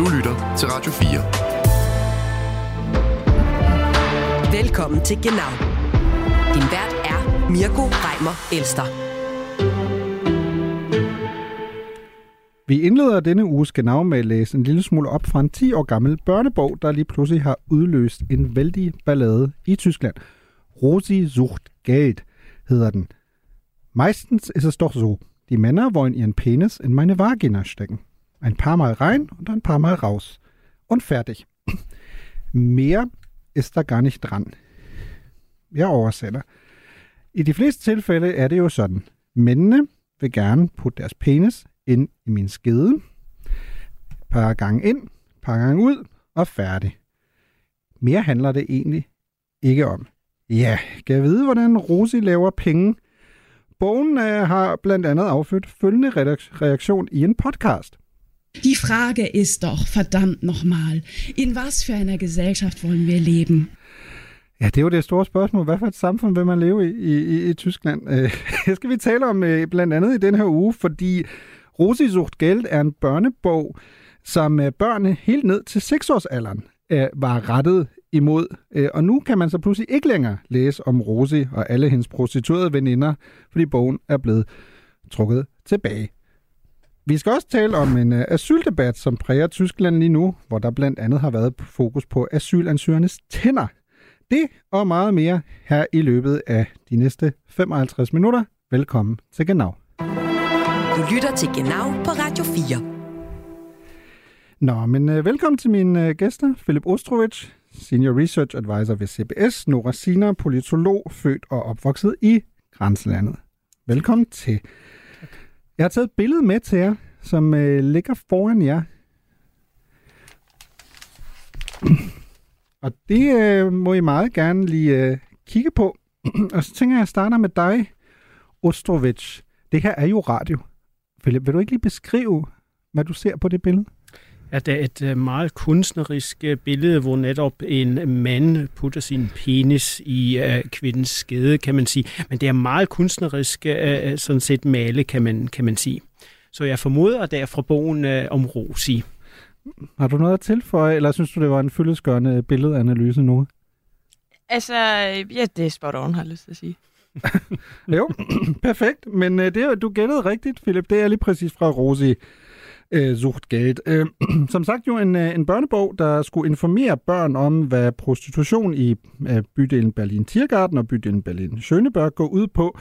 Du lytter til Radio 4. Velkommen til Genau. Din vært er Mirko Reimer Elster. Vi indleder denne uges genau med at læse en lille smule op fra en 10 år gammel børnebog, der lige pludselig har udløst en vældig ballade i Tyskland. Rosi sucht Geld hedder den. Meistens ist es doch so, die Männer wollen ihren Penis in meine Vagina stecken. Ein paar Mal rein und ein paar Mal raus. Und fertig. Mehr ist der gar nicht dran. Jeg oversætter. I de fleste tilfælde er det jo sådan. Mændene vil gerne putte deres penis ind i min skede. Et par gange ind, et par gange ud og færdig. Mere handler det egentlig ikke om. Ja, kan jeg vide, hvordan Rosi laver penge? Bogen øh, har blandt andet affødt følgende reaktion i en podcast. Die Frage ist doch, verdammt nochmal, in was für einer Gesellschaft wollen wir leben? Ja, det er jo det store spørgsmål. Hvad for et samfund vil man leve i i, i, i Tyskland? Øh, det skal vi tale om øh, blandt andet i den her uge, fordi Rosisucht Geld er en børnebog, som øh, børnene helt ned til 6-årsalderen øh, var rettet imod. Øh, og nu kan man så pludselig ikke længere læse om Rosi og alle hendes prostituerede veninder, fordi bogen er blevet trukket tilbage. Vi skal også tale om en asyldebat, som præger Tyskland lige nu, hvor der blandt andet har været fokus på asylansøgernes tænder. Det og meget mere her i løbet af de næste 55 minutter. Velkommen til Genau. Du lytter til Genau på Radio 4. Nå, men uh, velkommen til mine uh, gæster. Philip Ostrovic, Senior Research Advisor ved CBS. Nora Sina, politolog, født og opvokset i grænselandet. Velkommen til. Jeg har taget et billede med til jer, som øh, ligger foran jer. Og det øh, må I meget gerne lige øh, kigge på. og så tænker jeg, at jeg starter med dig, Ostrovic. Det her er jo radio. Philip, vil du ikke lige beskrive, hvad du ser på det billede? Er et øh, meget kunstnerisk øh, billede, hvor netop en mand putter sin penis i uh, kvindens skede, kan man sige. Men det er meget kunstnerisk sådan set male, kan man, kan man sige. Så jeg formoder, at det er fra bogen om Rosi. Har du noget at tilføje, eller synes du, det var en fyldesgørende billedanalyse nu? Altså, ja, det er spot on, har jeg lyst til at sige. jo, perfekt. Men det, du gættede rigtigt, Philip. Det er lige præcis fra Rosi uh, Sucht Geld. Øh, som sagt jo en, øh, en børnebog, der skulle informere børn om, hvad prostitution i øh, bydelen Berlin-Tiergarten og bydelen Berlin-Schöneberg går ud på.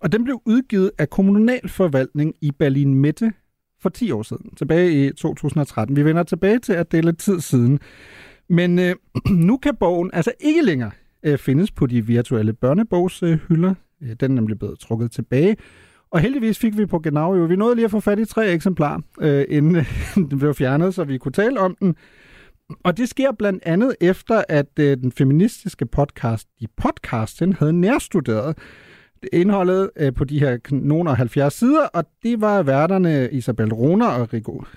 Og den blev udgivet af kommunalforvaltning i Berlin-Mitte for 10 år siden, tilbage i 2013. Vi vender tilbage til, at det er lidt tid siden. Men øh, nu kan bogen altså ikke længere øh, findes på de virtuelle børnebogshylder. Øh, den er nemlig blevet trukket tilbage. Og heldigvis fik vi på Genau jo, vi nåede lige at få fat i tre eksemplarer, øh, inden den blev fjernet, så vi kunne tale om den. Og det sker blandt andet efter, at øh, den feministiske podcast, de podcast, den havde nærstuderet indholdet øh, på de her nogen 70 sider, og det var værterne Isabel Roner og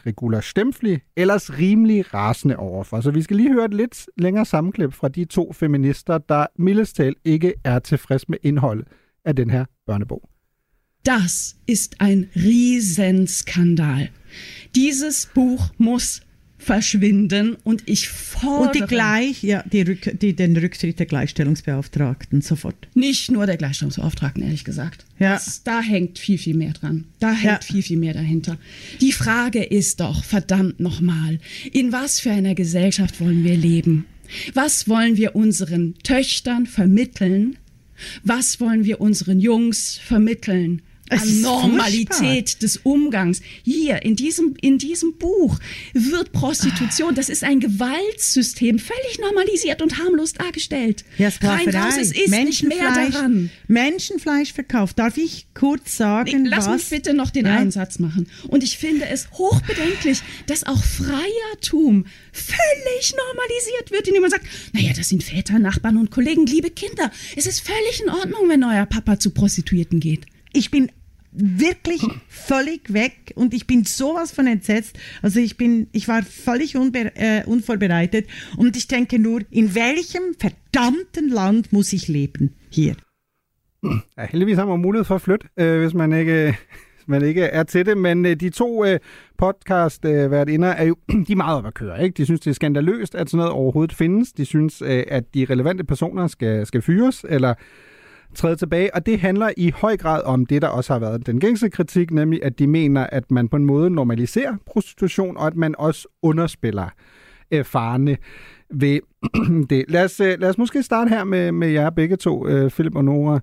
Regula Stempfli ellers rimelig rasende overfor. Så vi skal lige høre et lidt længere sammenklip fra de to feminister, der mildest ikke er tilfreds med indholdet af den her børnebog. Das ist ein Riesenskandal. Dieses Buch muss verschwinden und ich fordere... Und die gleich, ja, die Rück, die, den Rücktritt der Gleichstellungsbeauftragten sofort. Nicht nur der Gleichstellungsbeauftragten, ehrlich gesagt. Ja. Das, da hängt viel, viel mehr dran. Da hängt ja. viel, viel mehr dahinter. Die Frage ist doch, verdammt nochmal, in was für einer Gesellschaft wollen wir leben? Was wollen wir unseren Töchtern vermitteln? Was wollen wir unseren Jungs vermitteln? Normalität des Umgangs. Hier in diesem, in diesem Buch wird Prostitution, das ist ein Gewaltsystem, völlig normalisiert und harmlos dargestellt. Ja, Rein raus, es ist nicht mehr daran. Menschenfleischverkauf. Darf ich kurz sagen, nee, lass was? mich bitte noch den ja. Einsatz machen. Und ich finde es hochbedenklich, dass auch Freiertum völlig normalisiert wird, indem man sagt, naja, das sind Väter, Nachbarn und Kollegen, liebe Kinder. Es ist völlig in Ordnung, wenn euer Papa zu Prostituierten geht ich bin wirklich völlig weg und ich bin sowas von entsetzt. Also ich bin, ich war völlig äh, unvorbereitet und ich denke nur, in welchem verdammten Land muss ich leben hier? Ja, heldigvis har man for at flytte, øh, hvis man ikke man ikke er til det. Men øh, de to øh, podcast øh, værtinder er jo de er meget op at køre. Ikke? De synes, det er skandaløst, at sådan noget overhovedet findes. De synes, øh, at de relevante personer skal, skal fyres, eller træde tilbage, og det handler i høj grad om det, der også har været den gængse kritik, nemlig at de mener, at man på en måde normaliserer prostitution, og at man også underspiller øh, farne ved det. Lad os, øh, lad os måske starte her med, med jer begge to, øh, Philip og Nora.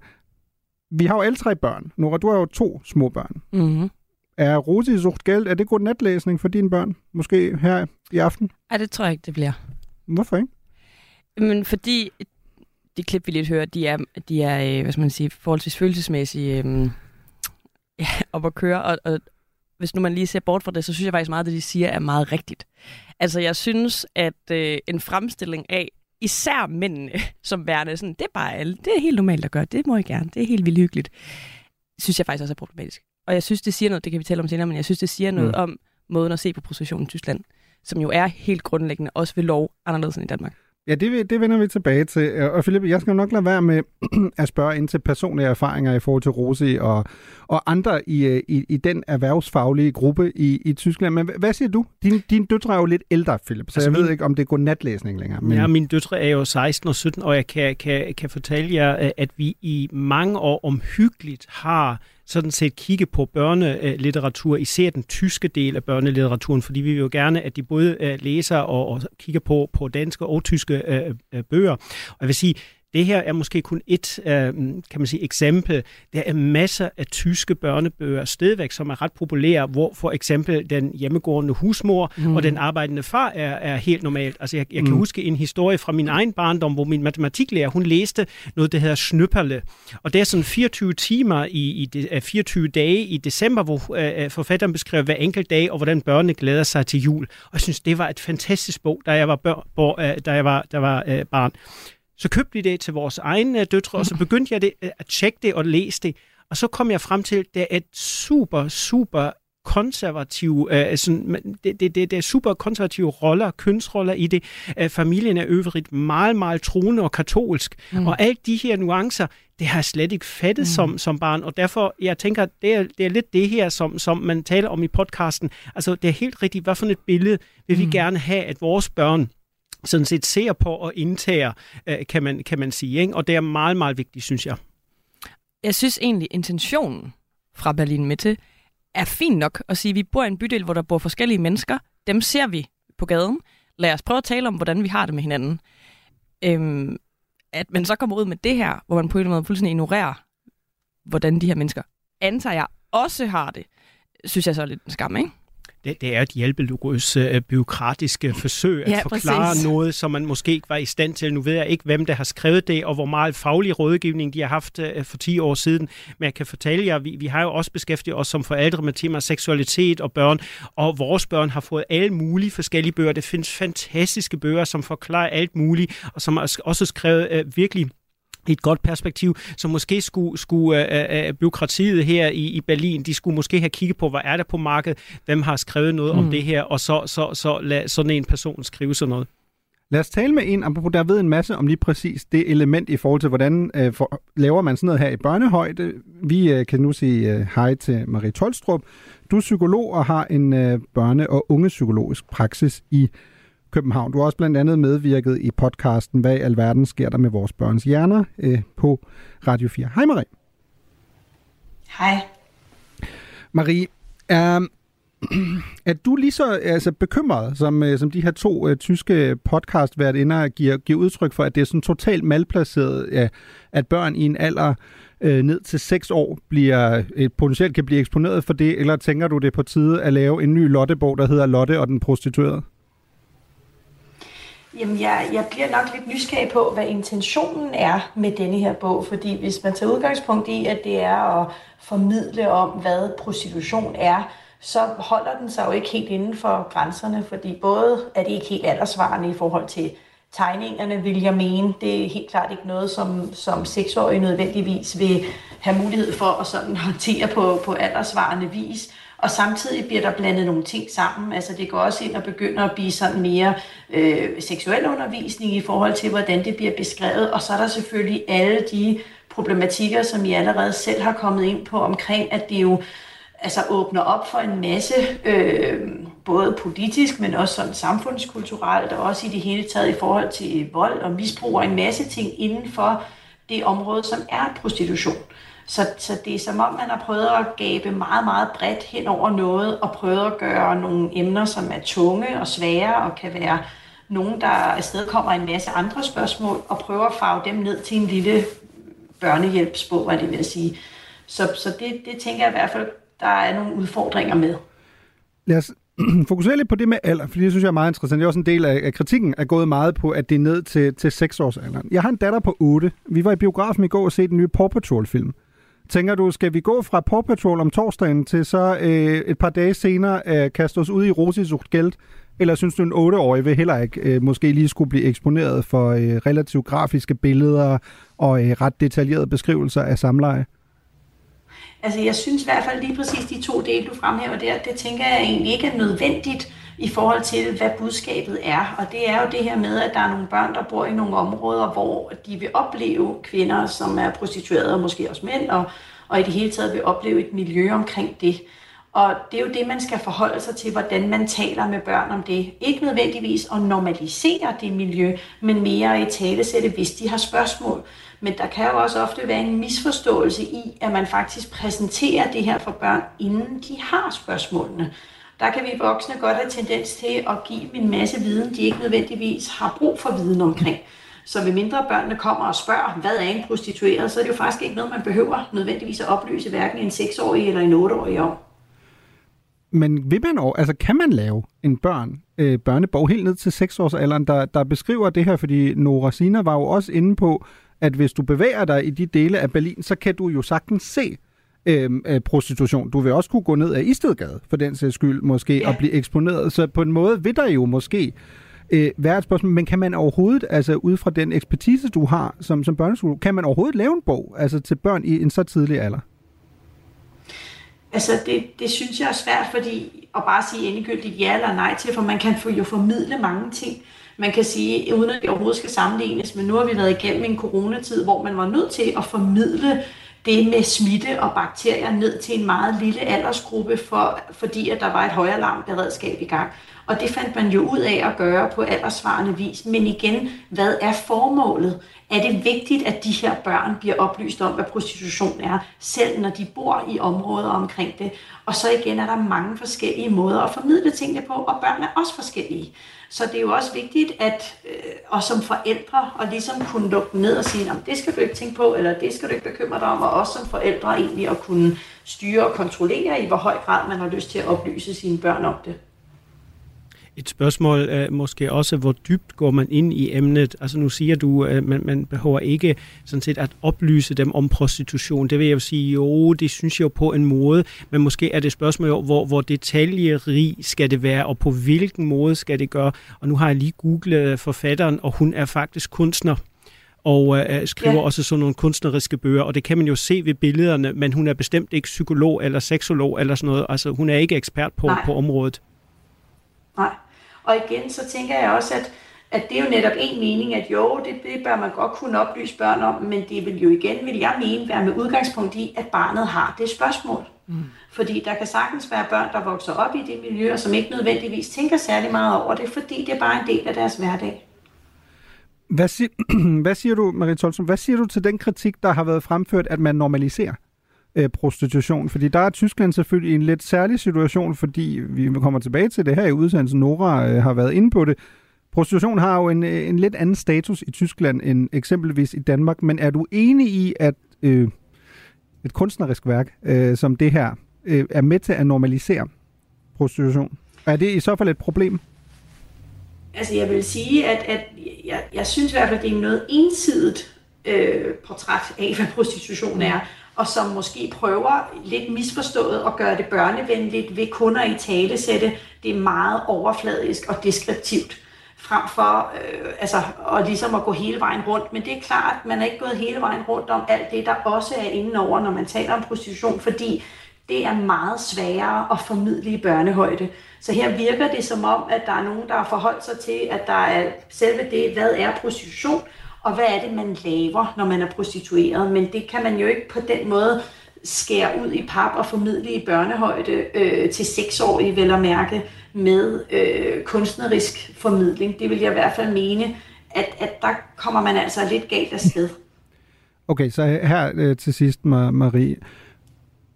Vi har jo alle tre børn. Nora, du har jo to små børn. Mm-hmm. Er Rosi sucht gæld, er det god natlæsning for dine børn? Måske her i aften? Ej, det tror jeg ikke, det bliver. Hvorfor ikke? Men fordi de klip, vi lidt hører, de er, de er øh, hvad skal man sige, forholdsvis følelsesmæssige øh, ja, op at køre. Og, og hvis nu man lige ser bort fra det, så synes jeg faktisk meget, at det, de siger, er meget rigtigt. Altså, jeg synes, at øh, en fremstilling af især mændene som værende sådan, det er bare alle, det er helt normalt at gøre, det må jeg gerne, det er helt vildt hyggeligt, synes jeg faktisk også er problematisk. Og jeg synes, det siger noget, det kan vi tale om senere, men jeg synes, det siger noget mm. om måden at se på prostitution i Tyskland, som jo er helt grundlæggende, også ved lov, anderledes end i Danmark. Ja, det, det vender vi tilbage til. Og Philip, jeg skal nok lade være med at spørge ind til personlige erfaringer i forhold til Rosi og, og andre i, øh, i, i den erhvervsfaglige gruppe i, i Tyskland. Men hvad siger du? Din, din døtre er jo lidt ældre, Philip, så altså jeg min, ved ikke, om det går natlæsning længere. Men... Ja, min døtre er jo 16 og 17, og jeg kan, kan, kan fortælle jer, at vi i mange år omhyggeligt har sådan set kigge på børnelitteratur, især den tyske del af børnelitteraturen, fordi vi vil jo gerne, at de både øh, læser og, og kigger på, på danske og tyske øh, øh bøger. Og jeg vil sige, det her er måske kun et øh, kan man sige, eksempel. Der er masser af tyske børnebøger stadigvæk, som er ret populære, hvor for eksempel den hjemmegående husmor mm. og den arbejdende far er, er helt normalt. Altså jeg, jeg kan mm. huske en historie fra min egen barndom, hvor min matematiklærer, hun læste noget, der hedder Snøpperle. Og det er sådan 24 timer i, i de, 24 dage i december, hvor øh, forfatteren beskriver hver enkelt dag, og hvordan børnene glæder sig til jul. Og jeg synes, det var et fantastisk bog, da jeg var, bør, bør, øh, da jeg var, der var øh, barn. Så købte vi det til vores egne døtre, og så begyndte jeg det, øh, at tjekke det og læse det. Og så kom jeg frem til, at det er et super, super konservativ, øh, sådan, det, det, det, det er super konservative roller, kønsroller i det. Øh, familien er øvrigt meget, meget troende og katolsk. Mm. Og alle de her nuancer, det har jeg slet ikke fattet mm. som, som barn, og derfor, jeg tænker, det er, det er lidt det her, som, som man taler om i podcasten. Altså, det er helt rigtigt, hvad for et billede vil vi mm. gerne have, at vores børn sådan set ser på og indtager, øh, kan man, kan man sige. Ikke? Og det er meget, meget vigtigt, synes jeg. Jeg synes egentlig, intentionen fra Berlin Mitte er fint nok at sige, at vi bor i en bydel, hvor der bor forskellige mennesker. Dem ser vi på gaden. Lad os prøve at tale om, hvordan vi har det med hinanden. Øhm, at man så kommer ud med det her, hvor man på en eller anden måde fuldstændig ignorerer, hvordan de her mennesker, antager jeg, også har det, synes jeg så er lidt en skam, ikke? Det, det er et hjælpeløs uh, byråkratiske forsøg at ja, forklare præcis. noget, som man måske ikke var i stand til. Nu ved jeg ikke, hvem der har skrevet det, og hvor meget faglig rådgivning de har haft uh, for 10 år siden. Men jeg kan fortælle jer, vi, vi har jo også beskæftiget os som forældre med tema seksualitet og børn, og vores børn har fået alle mulige forskellige bøger. Det findes fantastiske bøger, som forklarer alt muligt, og som er også skrevet uh, virkelig et godt perspektiv, så måske skulle, skulle øh, øh, byråkratiet her i, i Berlin, de skulle måske have kigget på, hvad er der på markedet, hvem har skrevet noget mm. om det her, og så, så, så lad sådan en person skrive sådan noget. Lad os tale med en, apropos der ved en masse om lige præcis det element i forhold til, hvordan øh, for, laver man sådan noget her i børnehøjde. Vi øh, kan nu sige øh, hej til Marie Tolstrup. Du er psykolog og har en øh, børne- og ungepsykologisk praksis i København. Du har også blandt andet medvirket i podcasten Hvad i alverden sker der med vores børns hjerner øh, på Radio 4. Hej Marie. Hej. Marie, er, er du lige så altså, bekymret, som, øh, som de her to uh, tyske podcastværtinder giver, giver udtryk for, at det er sådan totalt malplaceret, ja, at børn i en alder øh, ned til 6 år bliver, et, potentielt kan blive eksponeret for det, eller tænker du det på tide at lave en ny Lottebog, der hedder Lotte og den prostituerede? Jamen, jeg, jeg bliver nok lidt nysgerrig på, hvad intentionen er med denne her bog, fordi hvis man tager udgangspunkt i, at det er at formidle om, hvad prostitution er, så holder den sig jo ikke helt inden for grænserne, fordi både er det ikke helt aldersvarende i forhold til tegningerne, vil jeg mene. Det er helt klart ikke noget, som, som seksårige nødvendigvis vil have mulighed for at sådan håndtere på, på aldersvarende vis. Og samtidig bliver der blandet nogle ting sammen. Altså det går også ind og begynder at blive sådan mere øh, seksuel undervisning i forhold til, hvordan det bliver beskrevet. Og så er der selvfølgelig alle de problematikker, som I allerede selv har kommet ind på omkring, at det jo altså åbner op for en masse, øh, både politisk, men også sådan samfundskulturelt, og også i det hele taget i forhold til vold og misbrug og en masse ting inden for det område, som er prostitution. Så, så det er som om, man har prøvet at gabe meget, meget bredt hen over noget, og prøvet at gøre nogle emner, som er tunge og svære, og kan være nogen, der afsted kommer en masse andre spørgsmål, og prøver at farve dem ned til en lille børnehjælpsbog, hvad det vil sige. Så, så det, det tænker jeg i hvert fald, der er nogle udfordringer med. Lad os fokusere lidt på det med alder, fordi det synes jeg er meget interessant. Det er også en del af, af kritikken, er gået meget på, at det er ned til, til 6 års alderen. Jeg har en datter på 8. Vi var i biografen i går og se den nye Paw Patrol-film. Tænker du, skal vi gå fra Paw Patrol om torsdagen til så øh, et par dage senere øh, kaste os ud i Rosisucht Geld? Eller synes du, en 8-årig vil heller ikke øh, måske lige skulle blive eksponeret for øh, relativt grafiske billeder og øh, ret detaljerede beskrivelser af samleje? Altså jeg synes i hvert fald lige præcis de to dele, du fremhæver der, det tænker jeg egentlig ikke er nødvendigt i forhold til, hvad budskabet er. Og det er jo det her med, at der er nogle børn, der bor i nogle områder, hvor de vil opleve kvinder, som er prostituerede, og måske også mænd, og, og i det hele taget vil opleve et miljø omkring det. Og det er jo det, man skal forholde sig til, hvordan man taler med børn om det. Ikke nødvendigvis at normalisere det miljø, men mere i talesætte, hvis de har spørgsmål. Men der kan jo også ofte være en misforståelse i, at man faktisk præsenterer det her for børn, inden de har spørgsmålene. Der kan vi voksne godt have tendens til at give dem en masse viden, de ikke nødvendigvis har brug for viden omkring. Så ved mindre børnene kommer og spørger, hvad er en prostitueret, så er det jo faktisk ikke noget, man behøver nødvendigvis at oplyse hverken en 6-årig eller en 8-årig om. Men vil man, altså kan man lave en børn, øh, børnebog helt ned til 6-årsalderen, der, der beskriver det her? Fordi Nora Sina var jo også inde på, at hvis du bevæger dig i de dele af Berlin, så kan du jo sagtens se øh, prostitution. Du vil også kunne gå ned ad Istedgade, for den sags skyld, måske, ja. og blive eksponeret. Så på en måde vil der jo måske øh, være et spørgsmål, men kan man overhovedet, altså ud fra den ekspertise, du har som, som børneskole, kan man overhovedet lave en bog altså til børn i en så tidlig alder? Altså, det, det synes jeg er svært, fordi at bare sige endegyldigt ja eller nej til, for man kan jo formidle mange ting. Man kan sige, uden at det overhovedet skal sammenlignes, men nu har vi været igennem en coronatid, hvor man var nødt til at formidle det med smitte og bakterier ned til en meget lille aldersgruppe, for, fordi at der var et højalarmberedskab i gang. Og det fandt man jo ud af at gøre på aldersvarende vis. Men igen, hvad er formålet? Er det vigtigt, at de her børn bliver oplyst om, hvad prostitution er, selv når de bor i områder omkring det? Og så igen er der mange forskellige måder at formidle tingene på, og børn er også forskellige. Så det er jo også vigtigt, at øh, og som forældre, og ligesom kunne lukke ned og sige, det skal du ikke tænke på, eller det skal du ikke bekymre dig om, og også som forældre egentlig at kunne styre og kontrollere i, hvor høj grad man har lyst til at oplyse sine børn om det. Et spørgsmål er måske også, hvor dybt går man ind i emnet? Altså nu siger du, at man, man behøver ikke sådan set at oplyse dem om prostitution. Det vil jeg jo sige, jo, det synes jeg jo på en måde, men måske er det et spørgsmål, hvor, hvor detaljerig skal det være, og på hvilken måde skal det gøre. Og nu har jeg lige googlet forfatteren, og hun er faktisk kunstner og øh, skriver ja. også sådan nogle kunstneriske bøger, og det kan man jo se ved billederne, men hun er bestemt ikke psykolog eller seksolog eller sådan noget. Altså hun er ikke ekspert på, på området. Nej. Og igen, så tænker jeg også, at, at det er jo netop en mening, at jo, det, det bør man godt kunne oplyse børn om, men det vil jo igen, vil jeg mene, være med udgangspunkt i, at barnet har det spørgsmål. Mm. Fordi der kan sagtens være børn, der vokser op i det miljø, og som ikke nødvendigvis tænker særlig meget over det, fordi det er bare en del af deres hverdag. Hvad, sig, hvad siger du, Marie Tolson, hvad siger du til den kritik, der har været fremført, at man normaliserer? Øh, prostitution. Fordi der er Tyskland selvfølgelig i en lidt særlig situation, fordi vi kommer tilbage til det her i udsendelsen. Nora øh, har været inde på det. Prostitution har jo en, øh, en lidt anden status i Tyskland end eksempelvis i Danmark, men er du enig i, at øh, et kunstnerisk værk øh, som det her øh, er med til at normalisere prostitution? Er det i så fald et problem? Altså jeg vil sige, at, at jeg, jeg synes i hvert fald, at det er noget ensidigt øh, portræt af, hvad prostitution er og som måske prøver lidt misforstået at gøre det børnevenligt ved kun at i tale sætte det meget overfladisk og deskriptivt frem for øh, altså, og ligesom at gå hele vejen rundt. Men det er klart, at man er ikke gået hele vejen rundt om alt det, der også er indenover, når man taler om prostitution, fordi det er meget sværere at formidle i børnehøjde. Så her virker det som om, at der er nogen, der har forholdt sig til, at der er selve det, hvad er prostitution, og hvad er det, man laver, når man er prostitueret. Men det kan man jo ikke på den måde skære ud i pap og formidle i børnehøjde øh, til seksårige, vel at mærke, med øh, kunstnerisk formidling. Det vil jeg i hvert fald mene, at, at der kommer man altså lidt galt afsted. Okay, så her øh, til sidst, Marie.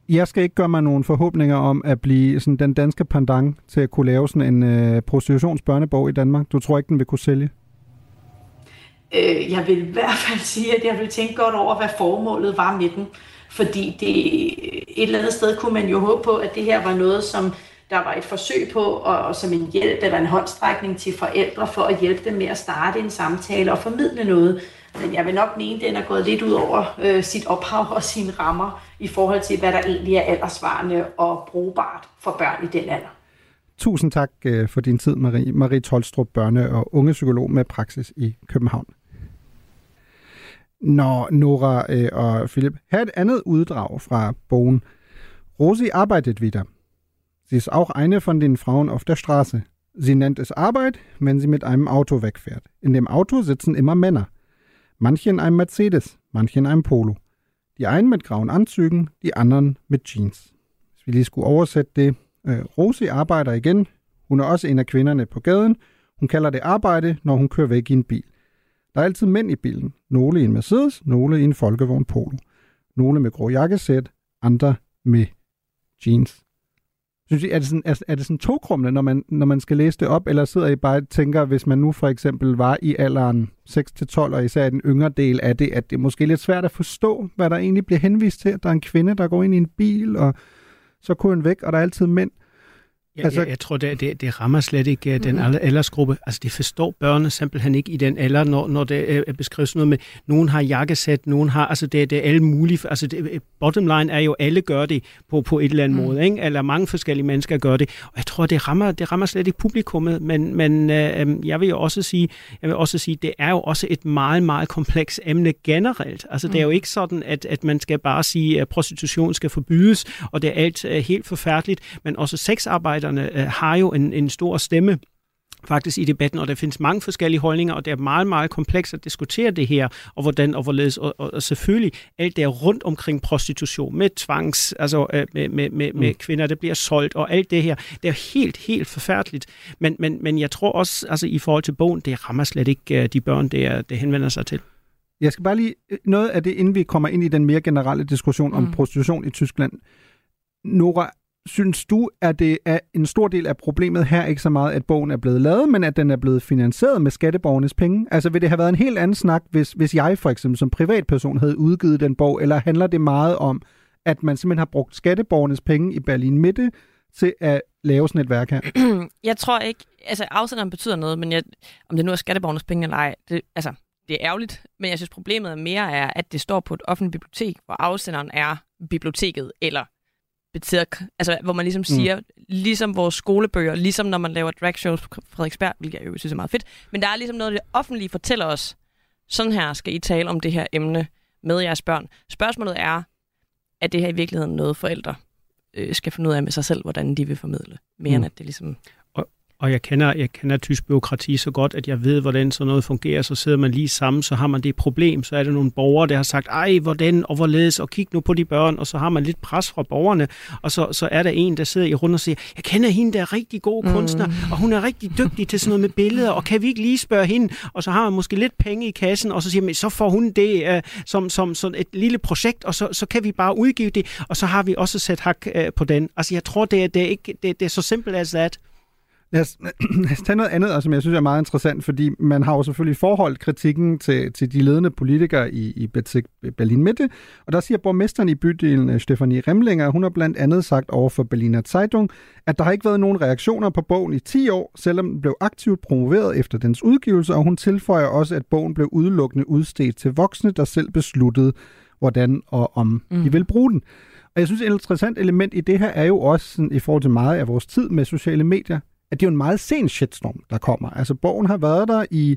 Jeg skal ikke gøre mig nogen forhåbninger om at blive sådan den danske pendant til at kunne lave sådan en øh, prostitutionsbørnebog i Danmark. Du tror ikke, den vil kunne sælge? Øh, jeg vil i hvert fald sige, at jeg vil tænke godt over, hvad formålet var med den. Fordi det, et eller andet sted kunne man jo håbe på, at det her var noget, som der var et forsøg på, og, og som en hjælp eller en håndstrækning til forældre for at hjælpe dem med at starte en samtale og formidle noget. Men jeg vil nok mene, at den er gået lidt ud over øh, sit ophav og sine rammer i forhold til, hvad der egentlig er aldersvarende og brugbart for børn i den alder. Tusind tak øh, for din tid, Marie. Marie Tolstrup, børne- og ungepsykolog med praksis i København. Når Nora øh, og Philip her et andet uddrag fra bogen. Rosi arbeitet wieder. Sie ist auch eine von den Frauen auf der Straße. Sie nennt es Arbeit, wenn sie mit einem Auto wegfährt. In dem Auto sitzen immer Männer. Manche in einem Mercedes, manche in einem Polo. Die einen mit grauen Anzügen, die anderen med jeans. Hvis vi lige skulle oversætte det. Øh, Rosi arbejder igen. Hun er også en af kvinderne på gaden. Hun kalder det arbejde, når hun kører væk i en bil. Der er altid mænd i bilen. Nogle i en Mercedes, nogle i en folkevogn Polo. Nogle med grå jakkesæt, andre med jeans. Synes I, er det sådan, er, er det sådan togrummende, når man, når man skal læse det op, eller sidder I bare og tænker, hvis man nu for eksempel var i alderen 6-12, og især i den yngre del af det, at det er måske lidt svært at forstå, hvad der egentlig bliver henvist til, at der er en kvinde, der går ind i en bil, og så kunne han væk, og der er altid mænd. Ja, altså, jeg, jeg tror, det, det, det rammer slet ikke uh, den mm. aldersgruppe. Altså, det forstår børnene simpelthen ikke i den alder, når, når det uh, beskrives noget med, nogen har jakkesæt, nogen har, altså det, det er alle mulige, altså det, øh, bottom line er jo, alle gør det på, på et eller andet mm. måde, ikke? eller mange forskellige mennesker gør det, og jeg tror, det rammer, det rammer slet ikke publikummet, men, men uh, jeg vil jo også sige, jeg vil også sige, det er jo også et meget, meget kompleks emne generelt. Altså, mm. det er jo ikke sådan, at, at man skal bare sige, at prostitution skal forbydes, og det er alt uh, helt forfærdeligt, men også sexarbejde medarbejderne øh, har jo en, en stor stemme faktisk i debatten, og der findes mange forskellige holdninger, og det er meget, meget komplekst at diskutere det her, og hvordan og hvorledes, og, og, og selvfølgelig alt det rundt omkring prostitution, med tvangs, altså øh, med, med, med, med mm. kvinder, der bliver solgt, og alt det her, det er helt, helt forfærdeligt, men, men, men jeg tror også, altså i forhold til bogen, det rammer slet ikke uh, de børn, det, er, det henvender sig til. Jeg skal bare lige, øh, noget af det, inden vi kommer ind i den mere generelle diskussion mm. om prostitution i Tyskland. Nora, Synes du, at det er en stor del af problemet her ikke så meget, at bogen er blevet lavet, men at den er blevet finansieret med skatteborgernes penge? Altså vil det have været en helt anden snak, hvis, hvis jeg for eksempel som privatperson havde udgivet den bog, eller handler det meget om, at man simpelthen har brugt skatteborgernes penge i Berlin Mitte til at lave sådan et værk her? Jeg tror ikke, altså afsenderen betyder noget, men jeg, om det nu er skatteborgernes penge eller ej, det, altså, det er ærgerligt, men jeg synes problemet er mere er, at det står på et offentligt bibliotek, hvor afsenderen er biblioteket eller betalt, altså hvor man ligesom mm. siger, mm. ligesom vores skolebøger, ligesom når man laver dragshows på Frederiksberg, hvilket jeg jo synes er meget fedt, men der er ligesom noget, det offentlige fortæller os, sådan her skal I tale om det her emne med jeres børn. Spørgsmålet er, er det her i virkeligheden noget forældre øh, skal finde ud af med sig selv, hvordan de vil formidle, mere mm. end at det ligesom og jeg kender, jeg kender tysk byråkrati så godt, at jeg ved, hvordan sådan noget fungerer. Så sidder man lige sammen, så har man det problem. Så er der nogle borgere, der har sagt, ej, hvordan og hvorledes, og kig nu på de børn. Og så har man lidt pres fra borgerne. Og så, så er der en, der sidder i rundt og siger, jeg kender hende, der er rigtig god mm. kunstner, mm. og hun er rigtig dygtig til sådan noget med billeder, og kan vi ikke lige spørge hende? Og så har man måske lidt penge i kassen, og så siger man, så får hun det uh, som, som sådan et lille projekt, og så, så kan vi bare udgive det, og så har vi også sat hak uh, på den. Altså, jeg tror, det er, det er, ikke, det, det er så simpelt as that. Lad os, lad os tage noget andet, som jeg synes er meget interessant, fordi man har jo selvfølgelig forholdt kritikken til, til de ledende politikere i, i Berlin Mitte, og der siger borgmesteren i bydelen, øh, Stefanie Remlinger, hun har blandt andet sagt over for Berliner Zeitung, at der har ikke været nogen reaktioner på bogen i 10 år, selvom den blev aktivt promoveret efter dens udgivelse, og hun tilføjer også, at bogen blev udelukkende udstedt til voksne, der selv besluttede, hvordan og om mm. de vil bruge den. Og jeg synes, et interessant element i det her er jo også sådan, i forhold til meget af vores tid med sociale medier, at det er jo en meget sen shitstorm, der kommer. Altså, bogen har været der i,